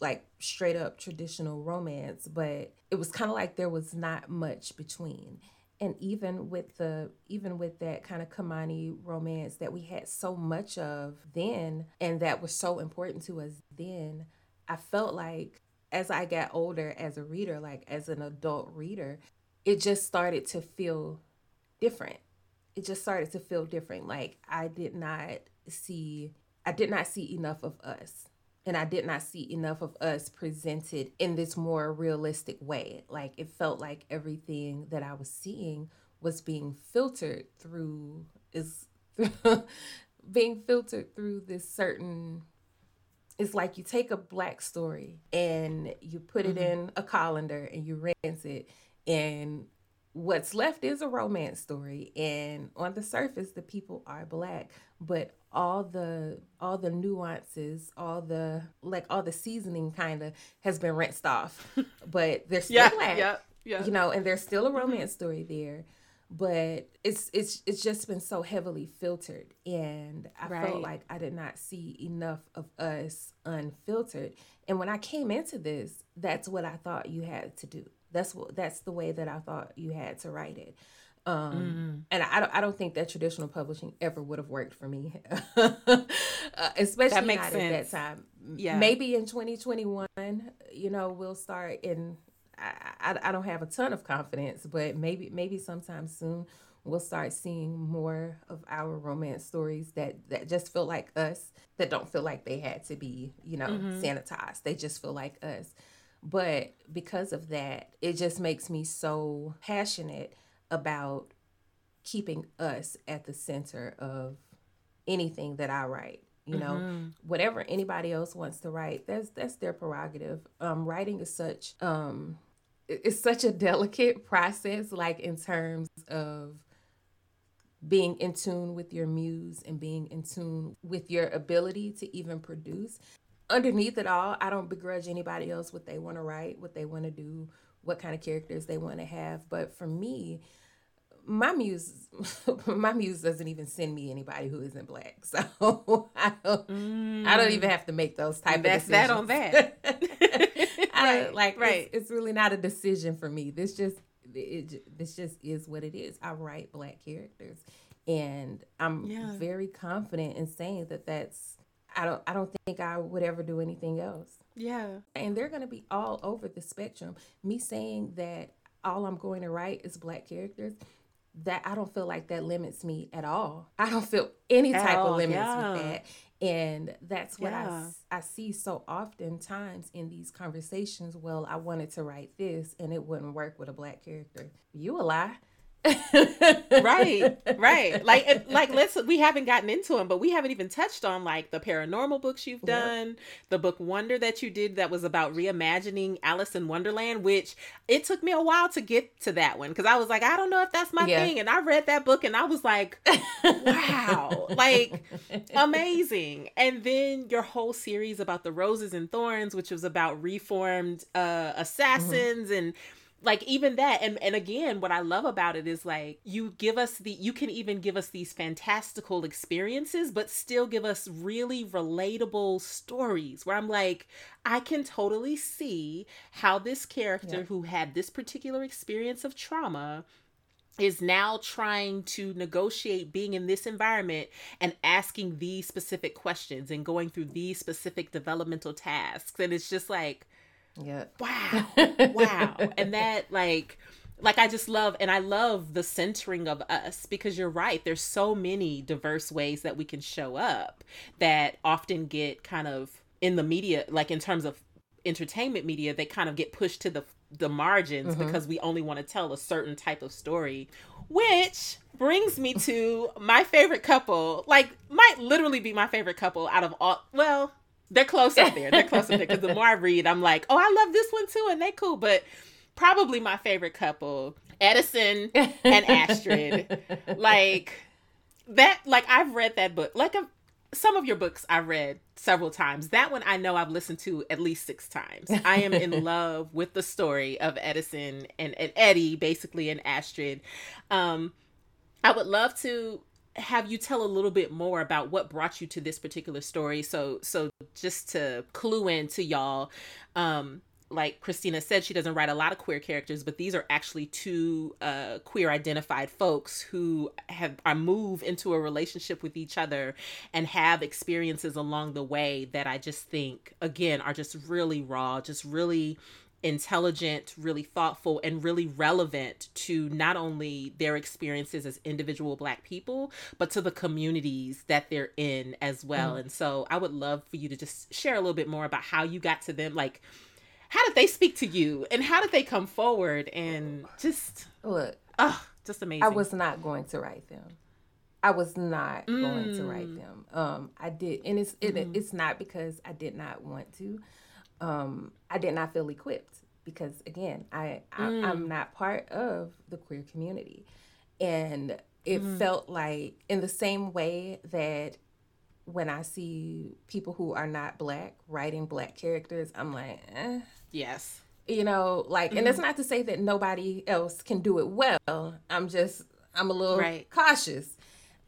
like straight up traditional romance but it was kind of like there was not much between. And even with the even with that kind of kimani romance that we had so much of then and that was so important to us then i felt like as i got older as a reader like as an adult reader it just started to feel different it just started to feel different like i did not see i did not see enough of us and I did not see enough of us presented in this more realistic way. Like it felt like everything that I was seeing was being filtered through is being filtered through this certain it's like you take a black story and you put it Mhm. in a colander and you rinse it and what's left is a romance story and on the surface the people are black but all the all the nuances all the like all the seasoning kind of has been rinsed off but they're still yeah. black Yeah. Yeah. you know and there's still a mm-hmm. romance story there but it's it's it's just been so heavily filtered and i Right. felt like i did not see enough of us unfiltered and when i came into this that's what i thought you had to do that's what that's the way that i thought you had to write it um Mhm. and I don't, I don't think that traditional publishing ever would have worked for me uh, especially not sense. at that time Yeah. maybe in 2021 you know we'll start in I, I, I don't have a ton of confidence but maybe maybe sometime soon we'll start seeing more of our romance stories that that just feel like us that don't feel like they had to be you know Mhm. sanitized they just feel like us but because of that it just makes me so passionate about keeping us at the center of anything that I write. You know, Mhm. whatever anybody else wants to write, that's that's their prerogative. Um, writing is such um, it's such a delicate process, like in terms of being in tune with your muse and being in tune with your ability to even produce. Underneath it all, I don't begrudge anybody else what they want to write, what they want to do, what kind of characters they want to have. But for me, my muse, my muse doesn't even send me anybody who isn't black, so I don't, I don't even mm. have to make those type of decisions. That's that on that. I don't- Right, like right. It's, it's really not a decision for me. This just it, this just is what it is. I write black characters, and I'm Yeah. very confident in saying that that's. I don't. I don't think I would ever do anything else. yeah. And they're going to be all over the spectrum. Me saying that all I'm going to write is black characters. That I don't feel like that limits me at all. I don't feel any At type all, of limits yeah. with that. And that's what I, I see so oftentimes in these conversations. Well, I wanted to write this and it wouldn't work with a black character. You a lie. Right, right. Like, like let's. We haven't gotten into them, but we haven't even touched on like the paranormal books you've done, yep. the book Wonder that you did that was about reimagining Alice in Wonderland. Which it took me a while to get to that one because I was like, I don't know if that's my yeah. thing, and I read that book and I was like, wow, like amazing. And then your whole series about the roses and thorns, which was about reformed uh, assassins mm-hmm. and like even that and and again what i love about it is like you give us the you can even give us these fantastical experiences but still give us really relatable stories where i'm like i can totally see how this character yeah. who had this particular experience of trauma is now trying to negotiate being in this environment and asking these specific questions and going through these specific developmental tasks and it's just like yeah. Wow. wow. and that like like I just love and I love the centering of us because you're right. There's so many diverse ways that we can show up that often get kind of in the media, like in terms of entertainment media, they kind of get pushed to the the margins mm-hmm. because we only want to tell a certain type of story. Which brings me to my favorite couple, like might literally be my favorite couple out of all well, they're close up there. They're close up there because the more I read, I'm like, oh, I love this one too, and they cool. But probably my favorite couple, Edison and Astrid. like that. Like I've read that book. Like a, some of your books I read several times. That one I know I've listened to at least six times. I am in love with the story of Edison and, and Eddie, basically, and Astrid. Um, I would love to have you tell a little bit more about what brought you to this particular story? So so just to clue in to y'all um like Christina said, she doesn't write a lot of queer characters, but these are actually two uh, queer identified folks who have are move into a relationship with each other and have experiences along the way that I just think again are just really raw, just really intelligent, really thoughtful, and really relevant to not only their experiences as individual Black people, but to the communities that they're in as well. Mm. And so I would love for you to just share a little bit more about how you got to them. Like, how did they speak to you and how did they come forward and just look, oh, just amazing. I was not going to write them. I was not mm. going to write mm. them. Um, I did, and it's it, mm. it's not because I did not want to um, I did not feel equipped because again, I, I am mm. not part of the queer community, and it mm. felt like in the same way that when I see people who are not black writing black characters, I'm like, eh. yes, you know, like, mm. and mm-hmm. not to say that nobody else can do it well. I'm just I'm a little right. cautious.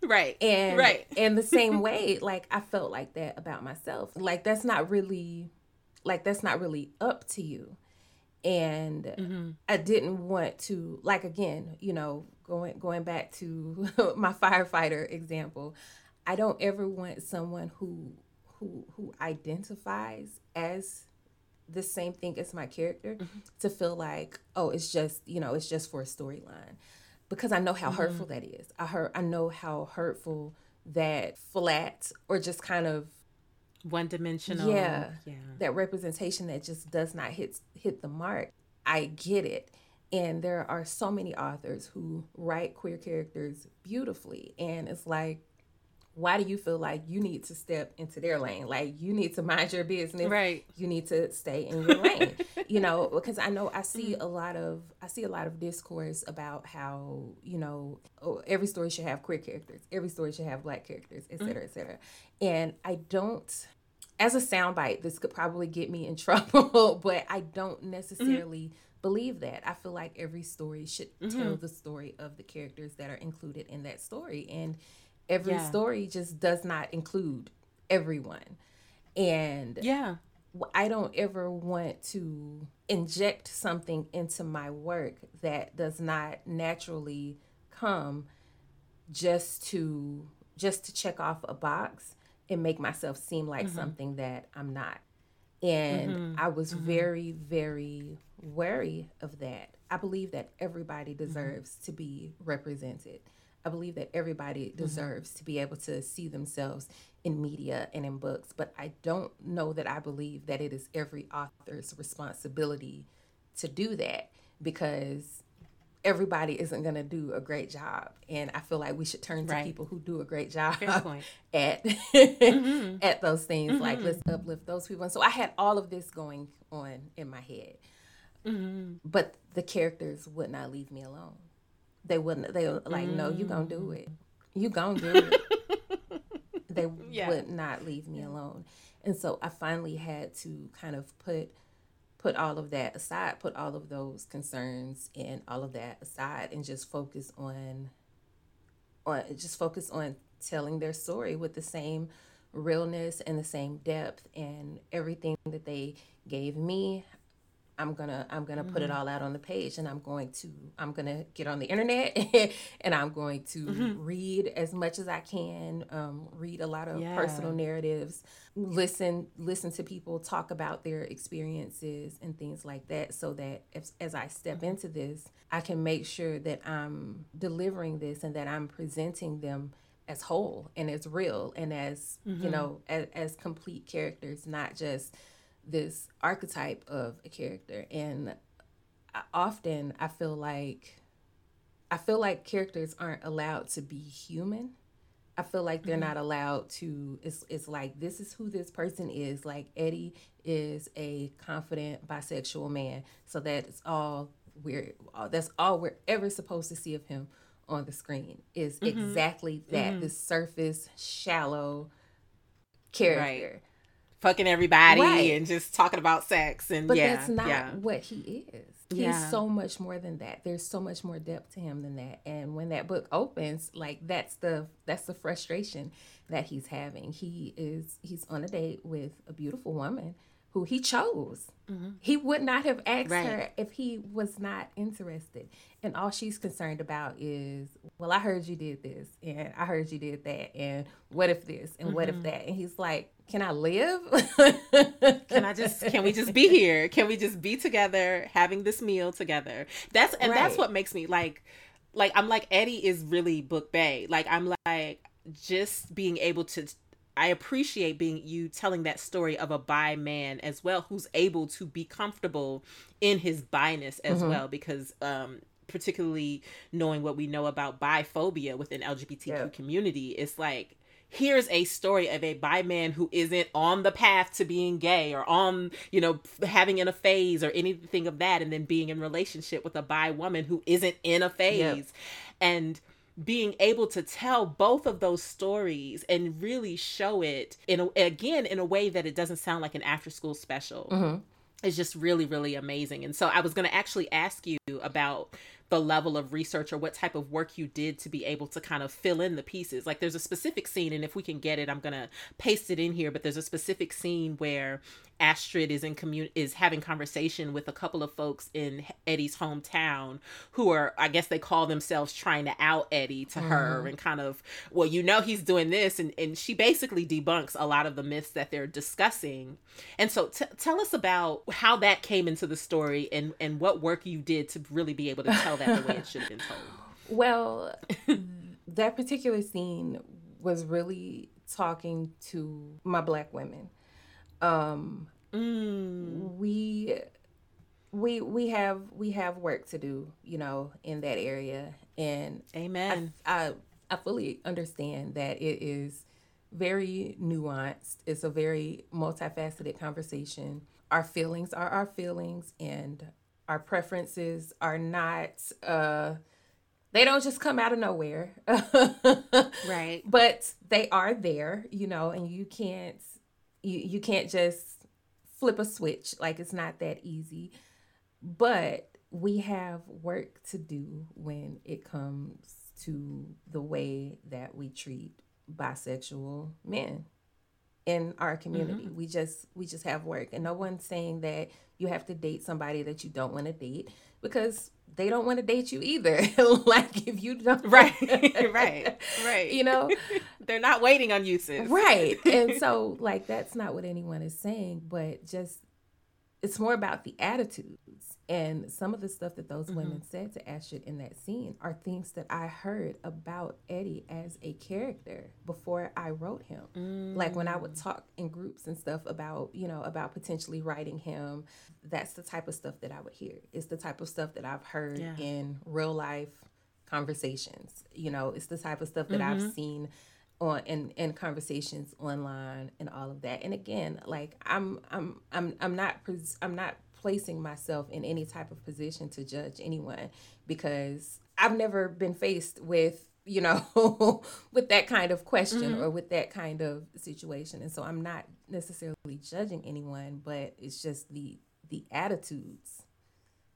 Right. And right. in the same way, like I felt like that about myself. Like that's not really like that's not really up to you and mm-hmm. i didn't want to like again you know going going back to my firefighter example i don't ever want someone who who who identifies as the same thing as my character mm-hmm. to feel like oh it's just you know it's just for a storyline because i know how mm-hmm. hurtful that is i heard i know how hurtful that flat or just kind of one dimensional. Yeah, yeah. That representation that just does not hit hit the mark. I get it. And there are so many authors who write queer characters beautifully. And it's like, why do you feel like you need to step into their lane? Like you need to mind your business. Right. You need to stay in your lane. you know, because I know I see mm-hmm. a lot of I see a lot of discourse about how, you know, oh, every story should have queer characters. Every story should have black characters, et cetera, mm-hmm. et cetera. And I don't as a soundbite, this could probably get me in trouble, but I don't necessarily mm-hmm. believe that. I feel like every story should mm-hmm. tell the story of the characters that are included in that story. And every yeah. story just does not include everyone. And yeah. I don't ever want to inject something into my work that does not naturally come just to just to check off a box and make myself seem like mm-hmm. something that I'm not. And mm-hmm. I was mm-hmm. very, very wary of that. I believe that everybody mm-hmm. deserves to be represented. I believe that everybody mm-hmm. deserves to be able to see themselves in media and in books, but I don't know that I believe that it is every author's responsibility to do that because everybody isn't going to do a great job and i feel like we should turn to right. people who do a great job at mm-hmm. at those things mm-hmm. like let's uplift those people and so i had all of this going on in my head mm-hmm. but the characters would not leave me alone they wouldn't they were like no you gonna do it. Mm. You gonna do it. They yeah. would not leave me alone. And so i finally had to kind of put put all of that aside, put all of those concerns and all of that aside and just focus on on just focus on telling their story with the same realness and the same depth and everything that they gave me I'm gonna I'm gonna mm-hmm. put it mm-hmm. all out on the page and I'm going to I'm gonna get on the internet and I'm going to mm-hmm. read as much as I can um, read a lot of yeah. personal narratives listen listen to people talk about their experiences and things like that so that if, as I step mm-hmm. into this I can make sure that I'm delivering this and that I'm presenting them as whole and as real and as you mm-hmm. know as, as complete characters not just this archetype of a character and I, often i feel like i feel like characters aren't allowed to be human i feel like they're mm-hmm. not allowed to it's, it's like this is who this person is like eddie is a confident bisexual man so that's all we're that's all we're ever supposed to see of him on the screen is mm-hmm. exactly that mm-hmm. the surface shallow character right fucking everybody right. and just talking about sex and but yeah, that's not yeah. what he is he's yeah. so much more than that there's so much more depth to him than that and when that book opens like that's the that's the frustration that he's having he is he's on a date with a beautiful woman who he chose. Mm-hmm. He would not have asked right. her if he was not interested. And all she's concerned about is, well, I heard you did this, and I heard you did that, and what if this, and mm-hmm. what if mm-hmm. that? And he's like, can I live? can I just, can we just be here? Can we just be together, having this meal together? That's, and right. that's what makes me like, like, I'm like, Eddie is really book bay. Like, I'm like, just being able to I appreciate being you telling that story of a bi man as well who's able to be comfortable in his biness as mm-hmm. well because um particularly knowing what we know about biphobia within LGBTQ yeah. community it's like here's a story of a bi man who isn't on the path to being gay or on you know having in a phase or anything of that and then being in relationship with a bi woman who isn't in a phase yep. and being able to tell both of those stories and really show it in a, again in a way that it doesn't sound like an after school special mm-hmm. is just really really amazing and so i was going to actually ask you about the level of research or what type of work you did to be able to kind of fill in the pieces. Like there's a specific scene, and if we can get it, I'm gonna paste it in here. But there's a specific scene where Astrid is in commun is having conversation with a couple of folks in Eddie's hometown who are, I guess they call themselves trying to out Eddie to mm. her mm-hmm. and kind of, well, you know, he's doing this, and and she basically debunks a lot of the myths that they're discussing. And so, t- tell us about how that came into the story and and what work you did to really be able to tell that the way it should have been told. Well, that particular scene was really talking to my black women. Um, mm. We we we have we have work to do, you know, in that area, and amen. I, I, I fully understand that it is very nuanced. It's a very multifaceted conversation. Our feelings are our feelings, and our preferences are not uh they don't just come out of nowhere right but they are there you know and you can't you, you can't just flip a switch like it's not that easy but we have work to do when it comes to the way that we treat bisexual men in our community. Mm-hmm. We just we just have work and no one's saying that you have to date somebody that you don't want to date because they don't want to date you either. like if you don't Right. right. Right. You know, they're not waiting on you, sis. Right. And so like that's not what anyone is saying, but just it's more about the attitudes and some of the stuff that those mm-hmm. women said to Astrid in that scene are things that I heard about Eddie as a character before I wrote him. Mm. Like when I would mm. talk in groups and stuff about, you know, about potentially writing him, that's the type of stuff that I would hear. It's the type of stuff that I've heard yeah. in real life conversations. You know, it's the type of stuff that mm-hmm. I've seen on in, in conversations online and all of that. And again, like I'm I'm I'm I'm not I'm not placing myself in any type of position to judge anyone because I've never been faced with you know with that kind of question mm-hmm. or with that kind of situation and so i'm not necessarily judging anyone but it's just the the attitudes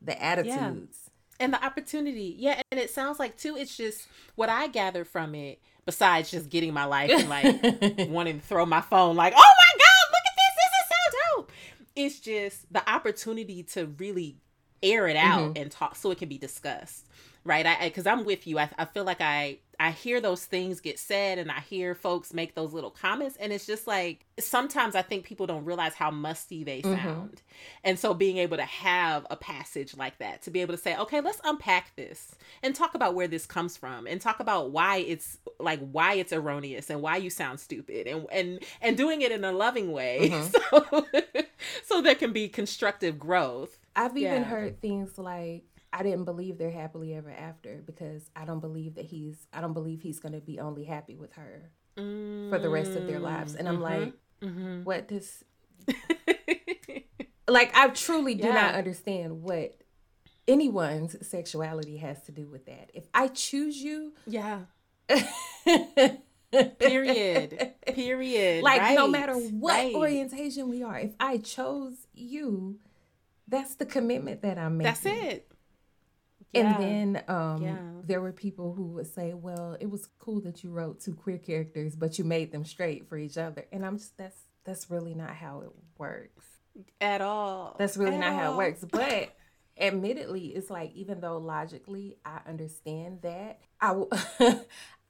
the attitudes yeah. and the opportunity yeah and it sounds like too it's just what i gather from it besides just getting my life and like wanting to throw my phone like, oh my God, look at this. This is so dope. It's just the opportunity to really air it out mm-hmm. and talk so it can be discussed. Right. I, because I'm with you. I, I feel like I I hear those things get said and I hear folks make those little comments and it's just like sometimes I think people don't realize how musty they mm-hmm. sound. Mm-hmm. And so being able to have a passage like that to be able to say, "Okay, let's unpack this and talk about where this comes from and talk about why it's like why it's erroneous and why you sound stupid and and and doing it in a loving way mm-hmm. so so there can be constructive growth." I've even yeah. heard things like I didn't believe they're happily ever after because I don't believe that he's I don't believe he's going to be only happy with her mm-hmm. for the rest of their lives. And I'm mm-hmm. like, mm-hmm. what this like I truly do yeah. not understand what anyone's sexuality has to do with that. If I choose you, yeah. Period. Period. Like right. no matter what right. orientation we are, if I chose you, that's the commitment that I'm making. That's it. Yeah. And then um, yeah. there were people who would say, "Well, it was cool that you wrote two queer characters, but you made them straight for each other." And I'm just that's that's really not how it works at all. That's really at not all. how it works. But admittedly, it's like even though logically I understand that, I w-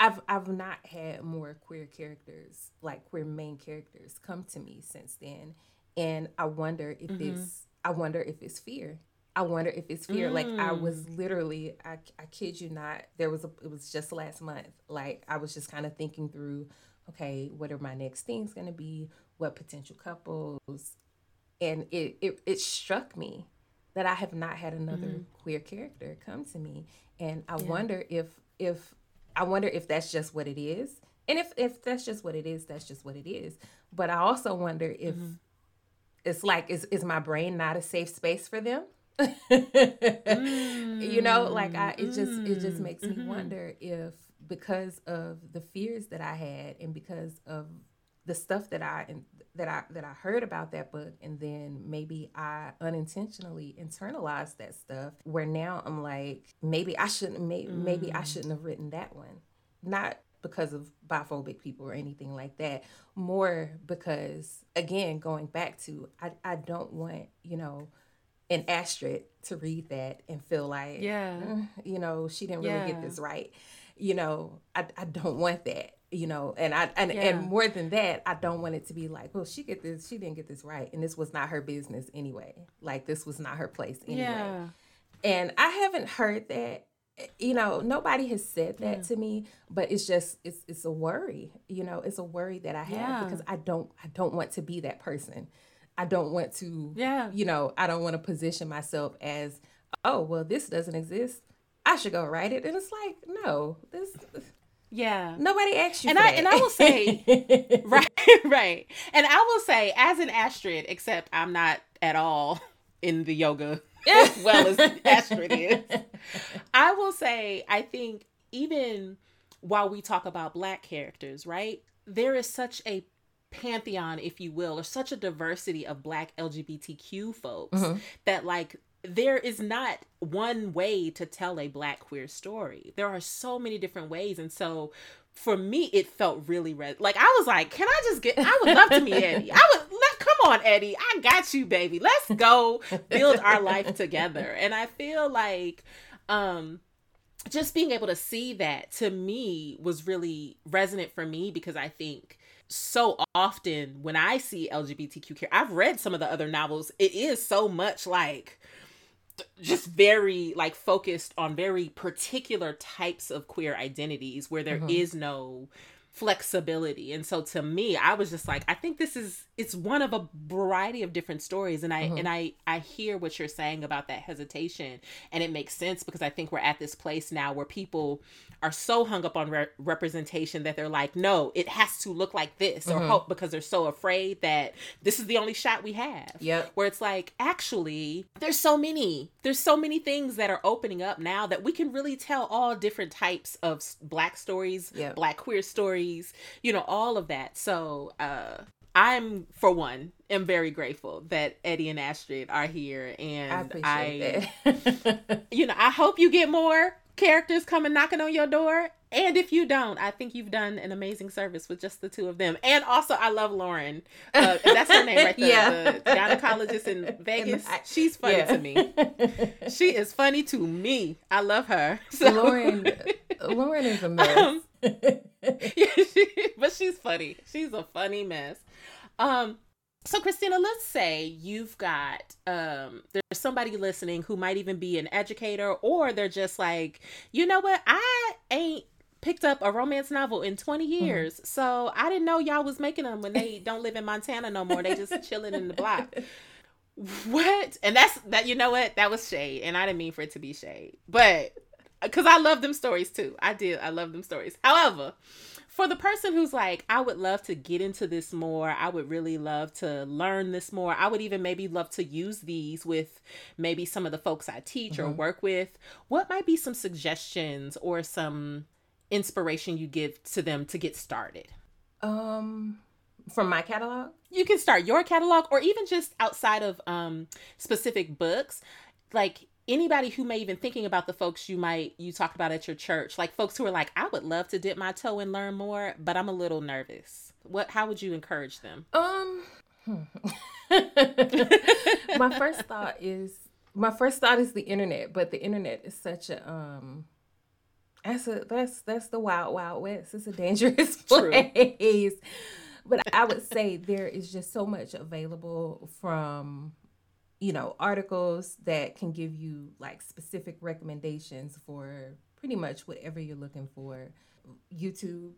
I've I've not had more queer characters like queer main characters come to me since then, and I wonder if mm-hmm. it's I wonder if it's fear I wonder if it's fear. Mm. Like I was mm. literally, I, I kid you not, there was a, it was just last month. Like I was just kind of thinking through, okay, what are my next things going to be? What potential couples? And it, it, it struck me that I have not had another mm queer character come to me. And I yeah. wonder if, if, I wonder if that's just what it is. And if, if that's just what it is, that's just what it is. But I also wonder if mm-hmm. it's like, is, is my brain not a safe space for them? Mm, you know like i it just it just makes mm, me mm-hmm. wonder if because of the fears that i had and because of the stuff that i and that i that i heard about that book and then maybe i unintentionally internalized that stuff where now i'm like maybe i shouldn't maybe, mm. maybe i mm. shouldn't have written that one not because of biphobic people or anything like that more because again going back to i, I don't want you know an Astrid to read that and feel like, yeah, mm, you know, she didn't really yeah. get this right. You know, I, I don't want that. You know, and I and, yeah. and more than that, I don't want it to be like, well, she get this, she didn't get this right, and this was not her business anyway. Like this was not her place anyway. Yeah. And I haven't heard that you know nobody has said that yeah. to me but it's just it's it's a worry you know it's a worry that i have because i don't i don't want to be that person I don't want to, yeah, you know, I don't want to position myself as, oh, well, this doesn't exist. I should go write it. And it's like, no, this, yeah, nobody asked you. And I that. and I will say, right, right, and I will say, as an Astrid, except I'm not at all in the yoga as well as Astrid is. I will say, I think even while we talk about black characters, right, there is such a pantheon, if you will, or such a diversity of black LGBTQ folks mm-hmm. that like there is not one way to tell a black queer story. There are so many different ways. And so for me, it felt really red. Like I was like, can I just get I would love to meet Eddie. I would let come on, Eddie. I got you, baby. Let's go build our life together. And I feel like um just being able to see that to me was really resonant for me because I think so often when I see LGBTQ care, I've read some of the other novels. It is so much like just very like focused on very particular types of queer identities where there mm-hmm. is no flexibility. And so to me, I was just like, I think this is it's one of a variety of different stories and I mm-hmm. and I I hear what you're saying about that hesitation and it makes sense because I think we're at this place now where people are so hung up on re- representation that they're like, no, it has to look like this mm-hmm. or hope because they're so afraid that this is the only shot we have. Yep. Where it's like, actually, there's so many, there's so many things that are opening up now that we can really tell all different types of black stories, yep. black queer stories, you know, all of that. So, uh, I'm for one am very grateful that Eddie and Astrid are here and I, I you know, I hope you get more characters coming knocking on your door. And if you don't, I think you've done an amazing service with just the two of them. And also, I love Lauren. Uh, that's her name right there. yeah. The gynecologist in Vegas. She's funny yeah. to me. She is funny to me. I love her. So. Lauren, Lauren is a mess. Um, yeah, she, but she's funny. She's a funny mess. Um, so Christina, let's say you've got um there's somebody listening who might even be an educator or they're just like, you know what? I ain't picked up a romance novel in 20 mm-hmm. years. Mm-hmm. So I didn't know y'all was making them when they don't live in Montana no more. They just chilling in the block. What? And that's that you know what? That was shade and I didn't mean for it to be shade. But cuz I love them stories too. I did. I love them stories. However, for the person who's like, I would love to get into this more, I would really love to learn this more. I would even maybe love to use these with maybe some of the folks I teach mm-hmm. or work with. What might be some suggestions or some inspiration you give to them to get started? Um from my catalog? You can start your catalog or even just outside of um specific books. Like anybody who may even thinking about the folks you might you talked about at your church like folks who are like i would love to dip my toe and learn more but i'm a little nervous. What how would you encourage them? Um my first thought is my first thought is the internet but the internet is such a um that's a that's that's the wild wild west. It's a dangerous place. But i would say there is just so much available from you know, articles that can give you like specific recommendations for pretty much whatever you're looking for. YouTube.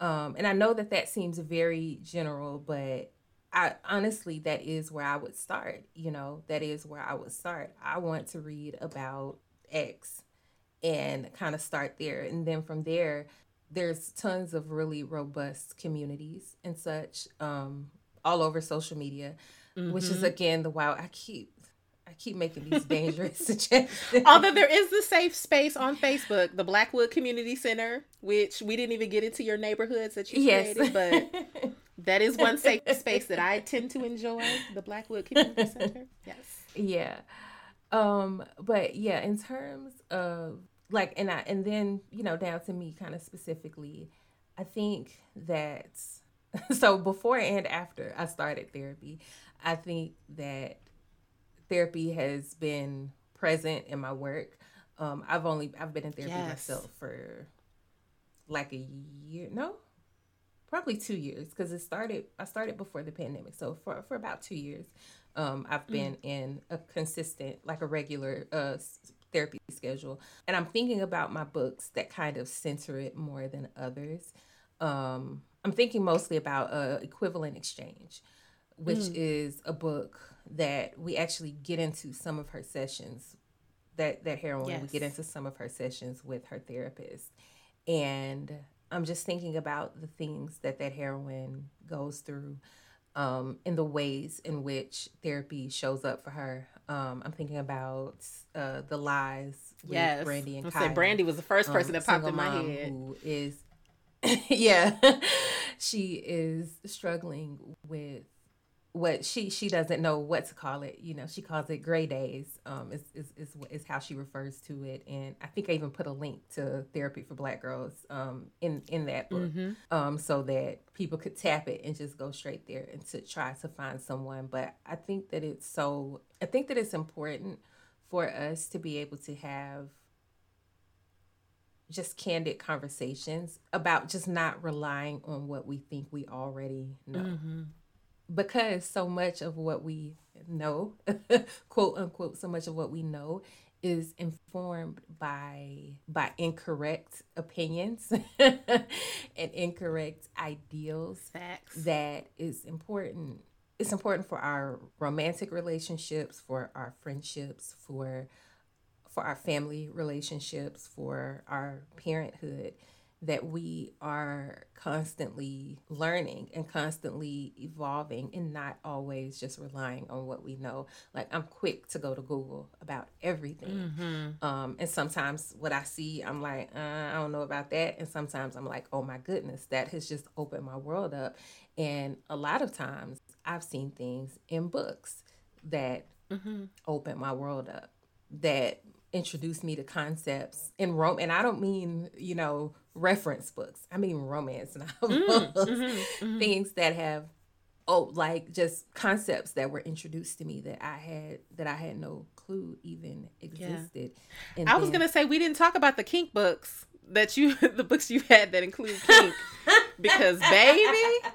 Um, and I know that that seems very general, but I honestly, that is where I would start. You know, that is where I would start. I want to read about X and kind of start there. And then from there, there's tons of really robust communities and such um, all over social media mm-hmm. which is mm-hmm. again the wow. I keep I keep making these dangerous suggestions. Although there is the safe space on Facebook, the Blackwood Community Center, which we didn't even get into your neighborhoods that you yes. created, but that is one safe space that I tend to enjoy. The Blackwood Community Center. Yes. Yeah. Um, but yeah, in terms of like and I and then, you know, down to me kind of specifically, I think that so before and after I started therapy, I think that therapy has been present in my work. Um, I've only I've been in therapy yes. myself for like a year, no, probably two years because it started. I started before the pandemic, so for for about two years, um, I've mm. been mm. in a consistent, like a regular uh, therapy schedule, and I'm thinking about my books that kind of center it more than others. Um, I'm thinking mostly about uh, equivalent exchange which mm. is a book that we actually get into some of her sessions. That that heroine yes. we get into some of her sessions with her therapist, and I'm just thinking about the things that that heroine goes through, um, in the ways in which therapy shows up for her. Um, I'm thinking about uh, the lies with yes. Brandy and Kyle. Brandy was the first person um, that popped in my head. Who is, yeah, she is struggling with what she she doesn't know what to call it. You know, she calls it gray days. Um, is is is, is how she refers to it. And I think I even put a link to therapy for Black girls um in in that book, mm-hmm. um, so that people could tap it and just go straight there and to try to find someone. But I think that it's so. I think that it's important for us to be able to have just candid conversations about just not relying on what we think we already know. Mm-hmm. Because so much of what we know, quote unquote, so much of what we know is informed by by incorrect opinions and incorrect ideals Facts. that is important it's important for our romantic relationships for our friendships for for our family relationships for our parenthood that we are constantly learning and constantly evolving and not always just relying on what we know. Like I'm quick to go to Google about everything. Mm-hmm. Um, and sometimes what I see, I'm like, uh, I don't know about that. And sometimes I'm like, oh my goodness, that has just opened my world up. And a lot of times I've seen things in books that mm-hmm. open my world up that introduced me to concepts in Rome. And I don't mean, you know, reference books. I mean romance novels, mm, mm-hmm, mm-hmm. things that have oh like just concepts that were introduced to me that I had that I had no clue even existed. Yeah. I was gonna say we didn't talk about the kink books that you the books you had that include kink because baby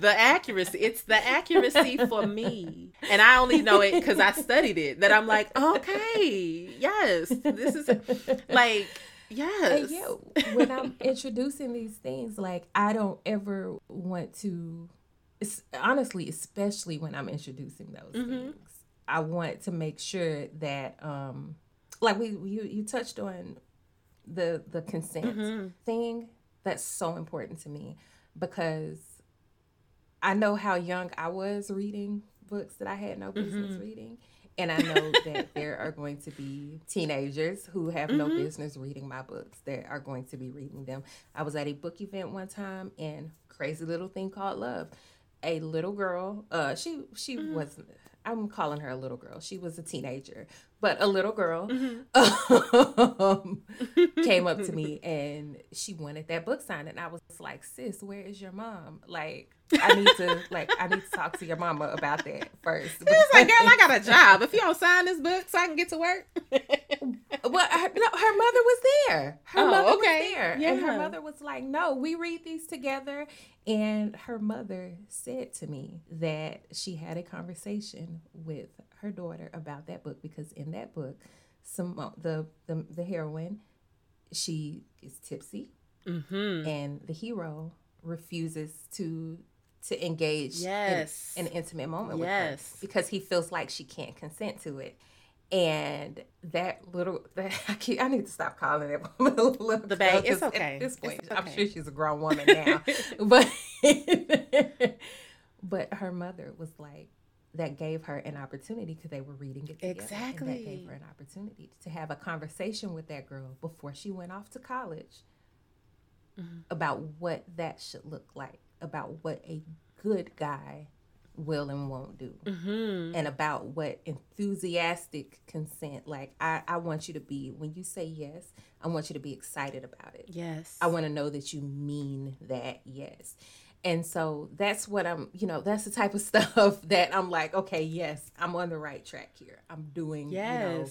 the accuracy it's the accuracy for me and i only know it because i studied it that i'm like okay yes this is like Yes. And yeah, when I'm introducing these things, like I don't ever want to. Honestly, especially when I'm introducing those mm-hmm. things, I want to make sure that, um, like we you you touched on the the consent mm-hmm. thing. That's so important to me because I know how young I was reading books that I had no business mm-hmm. reading and I know that there are going to be teenagers who have mm-hmm. no business reading my books that are going to be reading them. I was at a book event one time and crazy little thing called love. A little girl, uh, she she mm-hmm. wasn't I'm calling her a little girl. She was a teenager, but a little girl mm-hmm. um, came up to me and she wanted that book signed, and I was like, "Sis, where is your mom? Like, I need to like I need to talk to your mama about that first. She was like, "Girl, I got a job. If you don't sign this book, so I can get to work." well, her, no, her mother was there. Her oh, mother okay. was there, yeah. and her mother was like, "No, we read these together." And her mother said to me that she had a conversation with her daughter about that book because in that book, some the the, the heroine, she is tipsy, mm-hmm. and the hero refuses to to engage yes. in, in an intimate moment yes. with her because he feels like she can't consent to it and that little that I, keep, I need to stop calling it the babe. It's okay. At this point, okay. I'm sure she's a grown woman now, but but her mother was like that gave her an opportunity because they were reading it together. Exactly. And that gave her an opportunity to have a conversation with that girl before she went off to college mm-hmm. about what that should look like, about what a good guy will and won't do. Mm-hmm. and about what enthusiastic consent like I, I want you to be when you say yes i want you to be excited about it. Yes. I want to know that you mean that yes. And so that's what i'm you know that's the type of stuff that i'm like okay yes i'm on the right track here. I'm doing yes you know,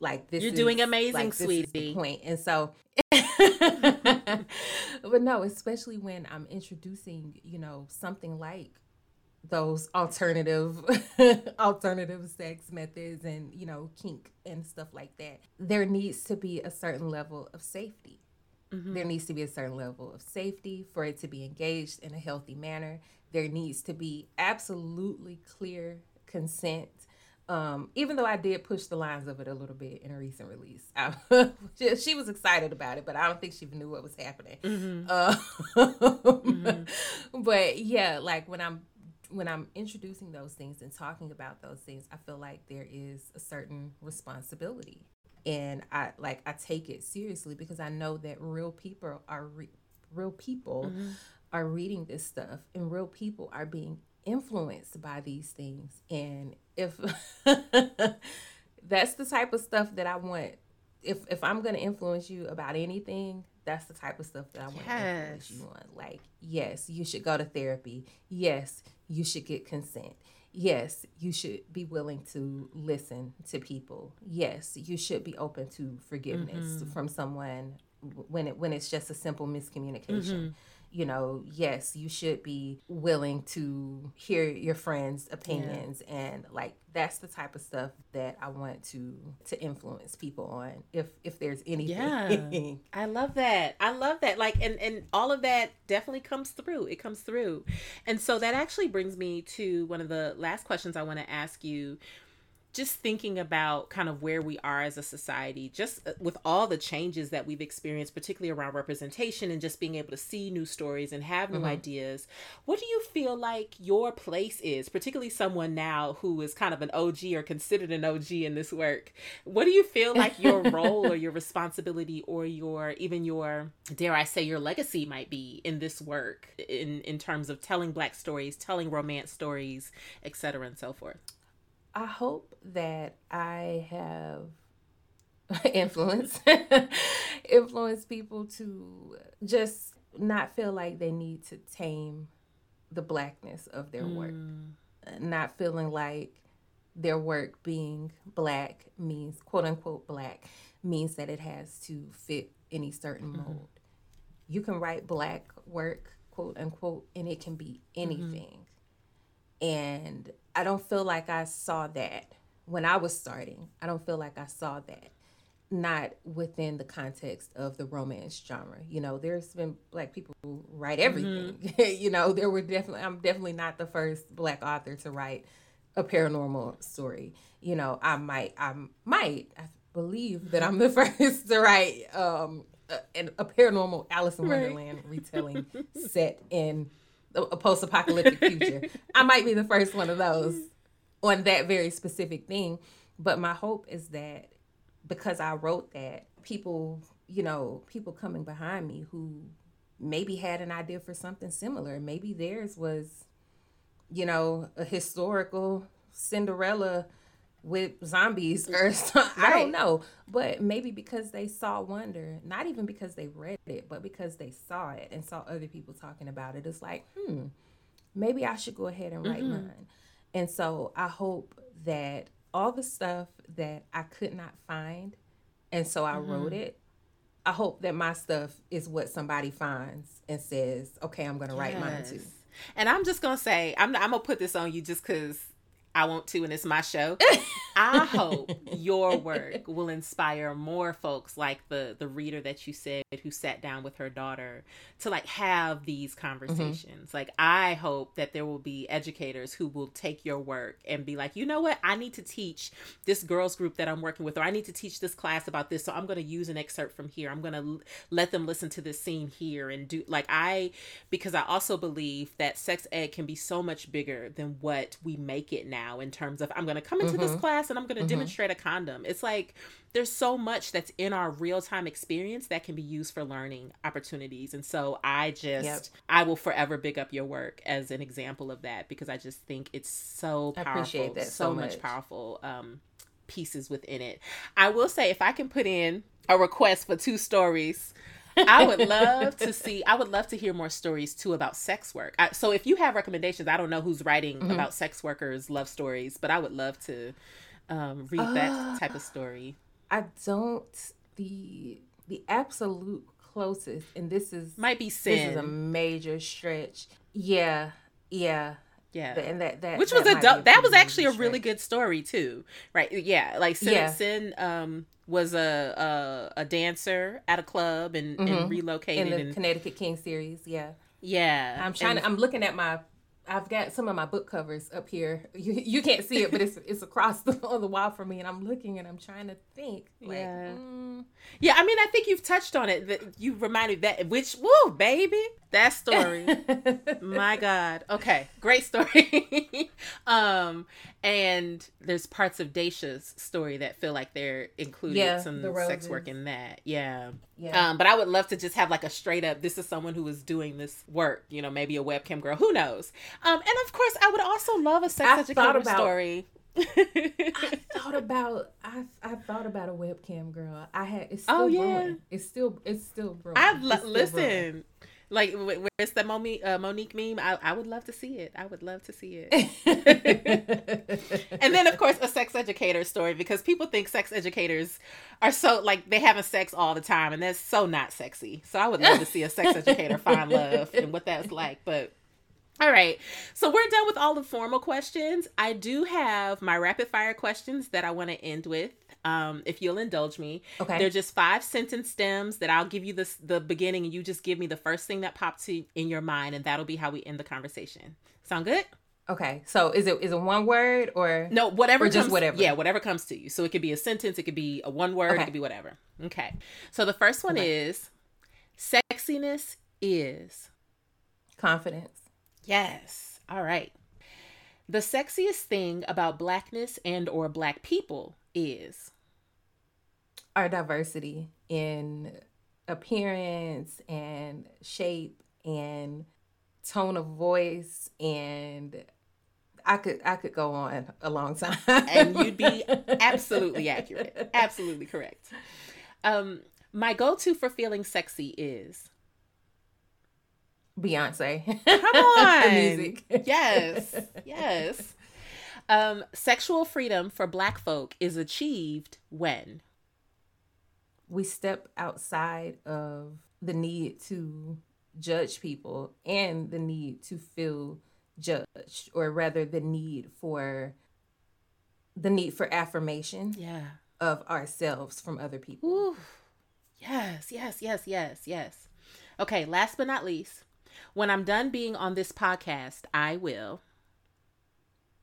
like this you're is, doing amazing like, sweetie. point. And so but no especially when i'm introducing you know something like those alternative alternative sex methods and you know kink and stuff like that there needs to be a certain level of safety mm-hmm. there needs to be a certain level of safety for it to be engaged in a healthy manner there needs to be absolutely clear consent um, even though I did push the lines of it a little bit in a recent release, I, she was excited about it, but I don't think she knew what was happening. Mm-hmm. Uh, mm-hmm. But yeah, like when I'm when I'm introducing those things and talking about those things, I feel like there is a certain responsibility. And I like I take it seriously because I know that real people are re- real people mm-hmm. are reading this stuff and real people are being influenced by these things. And if that's the type of stuff that I want if if I'm going to influence you about anything, that's the type of stuff that I want yes. to influence you on. Like, yes, you should go to therapy. Yes, you should get consent. Yes, you should be willing to listen to people. Yes, you should be open to forgiveness mm-hmm. from someone when it when it's just a simple miscommunication. Mm-hmm you know, yes, you should be willing to hear your friends' opinions yeah. and like that's the type of stuff that I want to to influence people on if if there's anything. Yeah. I love that. I love that. Like and and all of that definitely comes through. It comes through. And so that actually brings me to one of the last questions I want to ask you just thinking about kind of where we are as a society, just uh, with all the changes that we've experienced, particularly around representation and just being able to see new stories and have new mm-hmm. ideas, what do you feel like your place is, particularly someone now who is kind of an OG or considered an OG in this work? What do you feel like your role or your responsibility or your even your dare I say your legacy might be in this work in in terms of telling black stories, telling romance stories, etc. and so forth? I hope that I have influence influence people to just not feel like they need to tame the blackness of their mm. work. Not feeling like their work being black means quote unquote black means that it has to fit any certain mm-hmm. mold. You can write black work, quote unquote, and it can be mm-hmm. anything. Mm-hmm. And I don't feel like I saw that when I was starting. I don't feel like I saw that. Not within the context of the romance genre. You know, there's been black people who write everything. Mm-hmm. you know, there were definitely, I'm definitely not the first black author to write a paranormal story. You know, I might, I might, I believe that I'm the first to write um, a, a paranormal Alice in Wonderland right. retelling set in a post-apocalyptic future. I might be the first one of those on that very specific thing, but my hope is that because I wrote that, people, you know, people coming behind me who maybe had an idea for something similar, maybe theirs was you know, a historical Cinderella with zombies or something. Right. I don't know. But maybe because they saw Wonder, not even because they read it, but because they saw it and saw other people talking about it, it's like, hmm, maybe I should go ahead and write mm-hmm. mine. And so I hope that all the stuff that I could not find, and so I mm-hmm. wrote it. I hope that my stuff is what somebody finds and says, okay, I'm going to write yes. mine too. And I'm just going to say, I'm, I'm going to put this on you just because I want to, and it's my show. I hope your work will inspire more folks like the the reader that you said who sat down with her daughter to like have these mm-hmm. conversations. Mm-hmm. Like I hope that there will be educators who will take your work and be like, you know what, I need to teach this girls group that I'm working with, or I need to teach this class about this. So I'm going to use an excerpt from here. I'm going to l- let them listen to this scene here and do like I because I also believe that sex ed can be so much bigger than what we make it now now in terms of I'm going to come into mm-hmm. this class and I'm going to mm-hmm. demonstrate a condom. It's like there's so much that's in our real time experience that can be used for learning opportunities. And so I just, yep. I will forever big up your work as an example of that because I just think it's so powerful. so, so much. much powerful um, pieces within it. I will say, if I can put in a request for two stories I would love to see. I would love to hear more stories too about sex work. I, so if you have recommendations, I don't know who's writing mm-hmm. about sex workers' love stories, but I would love to um, read uh, that type of story. I don't. The the absolute closest, and this is might be sin. This is a major stretch. Yeah, yeah. Yeah, and that that which was a that was actually a really good story too, right? Yeah, like Sin, yeah. Sin um was a, a, a dancer at a club and, mm-hmm. and relocated in the and, Connecticut King series. Yeah, yeah. I'm trying. And, to, I'm looking at my. I've got some of my book covers up here. You, you can't see it, but it's it's across the on the wall for me, and I'm looking and I'm trying to think. Like, yeah, mm. yeah. I mean, I think you've touched on it. That you reminded that which woo baby that story. My God. Okay, great story. um, and there's parts of Daisha's story that feel like they're included yeah, some the sex work in that. Yeah. Yeah. Um, but I would love to just have like a straight up. This is someone who is doing this work. You know, maybe a webcam girl. Who knows? Um, and of course, I would also love a sex I educator about, story. I thought about I I thought about a webcam girl. I had it's oh, still oh, yeah. Growing. It's still it's still growing. I listen. Like, where's the Monique, uh, Monique meme? I, I would love to see it. I would love to see it. and then, of course, a sex educator story because people think sex educators are so like they having sex all the time, and that's so not sexy. So I would love to see a sex educator find love and what that's like. But all right. So we're done with all the formal questions. I do have my rapid fire questions that I want to end with. Um, if you'll indulge me. Okay. They're just five sentence stems that I'll give you this the beginning and you just give me the first thing that pops to in your mind and that'll be how we end the conversation. Sound good? Okay. So is it is it one word or No, whatever or comes, just whatever? Yeah, whatever comes to you. So it could be a sentence, it could be a one word, Okay. it could be whatever. Okay. So the first one Okay. is sexiness is confidence? Yes. All right. The sexiest thing about blackness and or black people is Our diversity in appearance and shape and tone of voice and I could I could go on a long time. and you'd be absolutely accurate. Absolutely correct. Um my go-to for feeling sexy is Beyonce. Come on. Music. Yes. Yes. Um sexual freedom for black folk is achieved when we step outside of the need to judge people and the need to feel judged or rather the need for the need for affirmation Yeah. of ourselves from other people Ooh. Yes, yes, yes, yes, yes. Okay, last but not least, when I'm done being on this podcast, I will.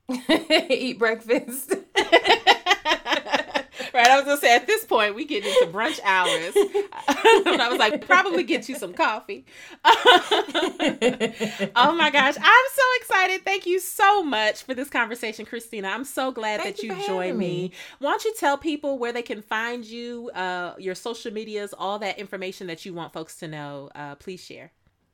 eat breakfast right, I was gonna say at this point we get into brunch hours. and I was like, probably get you some coffee. oh my gosh, I'm so excited! Thank you so much for this conversation, Christina. I'm so glad Thank that you you joined me. me. Why don't you tell people where they can find you, uh, your social medias, all that information that you want folks to know? Uh, please share.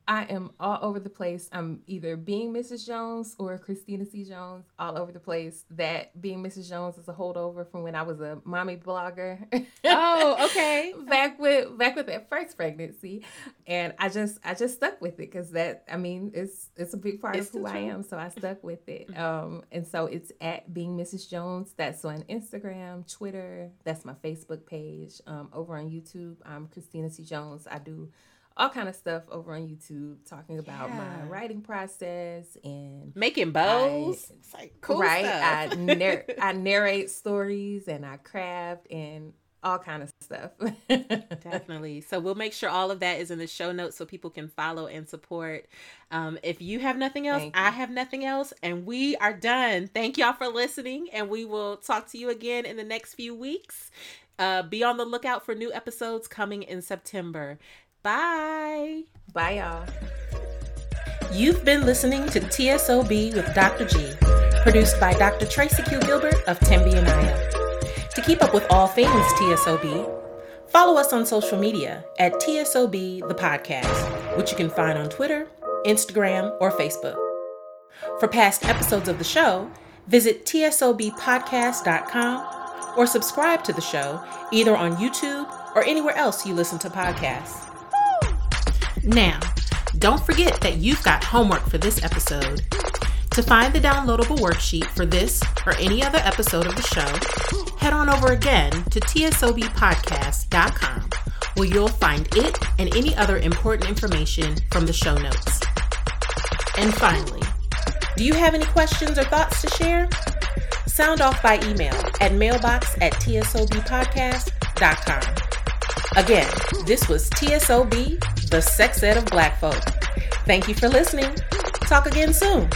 I am all over the place. I'm either being Mrs. Jones or Christina C. Jones, all over the place. That being Mrs. Jones is a holdover from when I was a mommy blogger. Oh, okay. back with back with that first pregnancy, and I just I just stuck with it because that I mean it's it's a big part It's of who I am. So I stuck with it. Um, and so it's at being Mrs. Jones. That's on Instagram, Twitter. That's my Facebook page. Um, over on YouTube, I'm Christina C. Jones. I do all kind of stuff over on YouTube talking about my writing process and Making bows. I- it's like cool right. stuff. I nar- I narrate stories and I craft and all kind of stuff. Definitely. So we'll make sure all of that is in the show notes so people can follow and support. Um, if you have nothing else, I have nothing else, and we are done. Thank y'all for listening, and we will talk to you again in the next few weeks. Uh, be on the lookout for new episodes coming in September. Bye. Bye, y'all. You've been listening to TSOB with Dr. G, produced by Dr. Tracy Q. Gilbert of Tembi and To keep up with all things TSOB, follow us on social media at TSOB the podcast, which you can find on Twitter, Instagram, or Facebook. For past episodes of the show, visit tsobpodcast.com or subscribe to the show either on YouTube or anywhere else you listen to podcasts. Now, don't forget that you've got homework for this episode. To find the downloadable worksheet for this or any other episode of the show, head on over again to tsobpodcast.com where you'll find it and any other important information from the show notes. And finally, do you have any questions or thoughts to share? Sound off by email at mailbox at tsobpodcast.com. Again, this was TSOB, the sex ed of black folk. Thank you for listening. Talk again soon.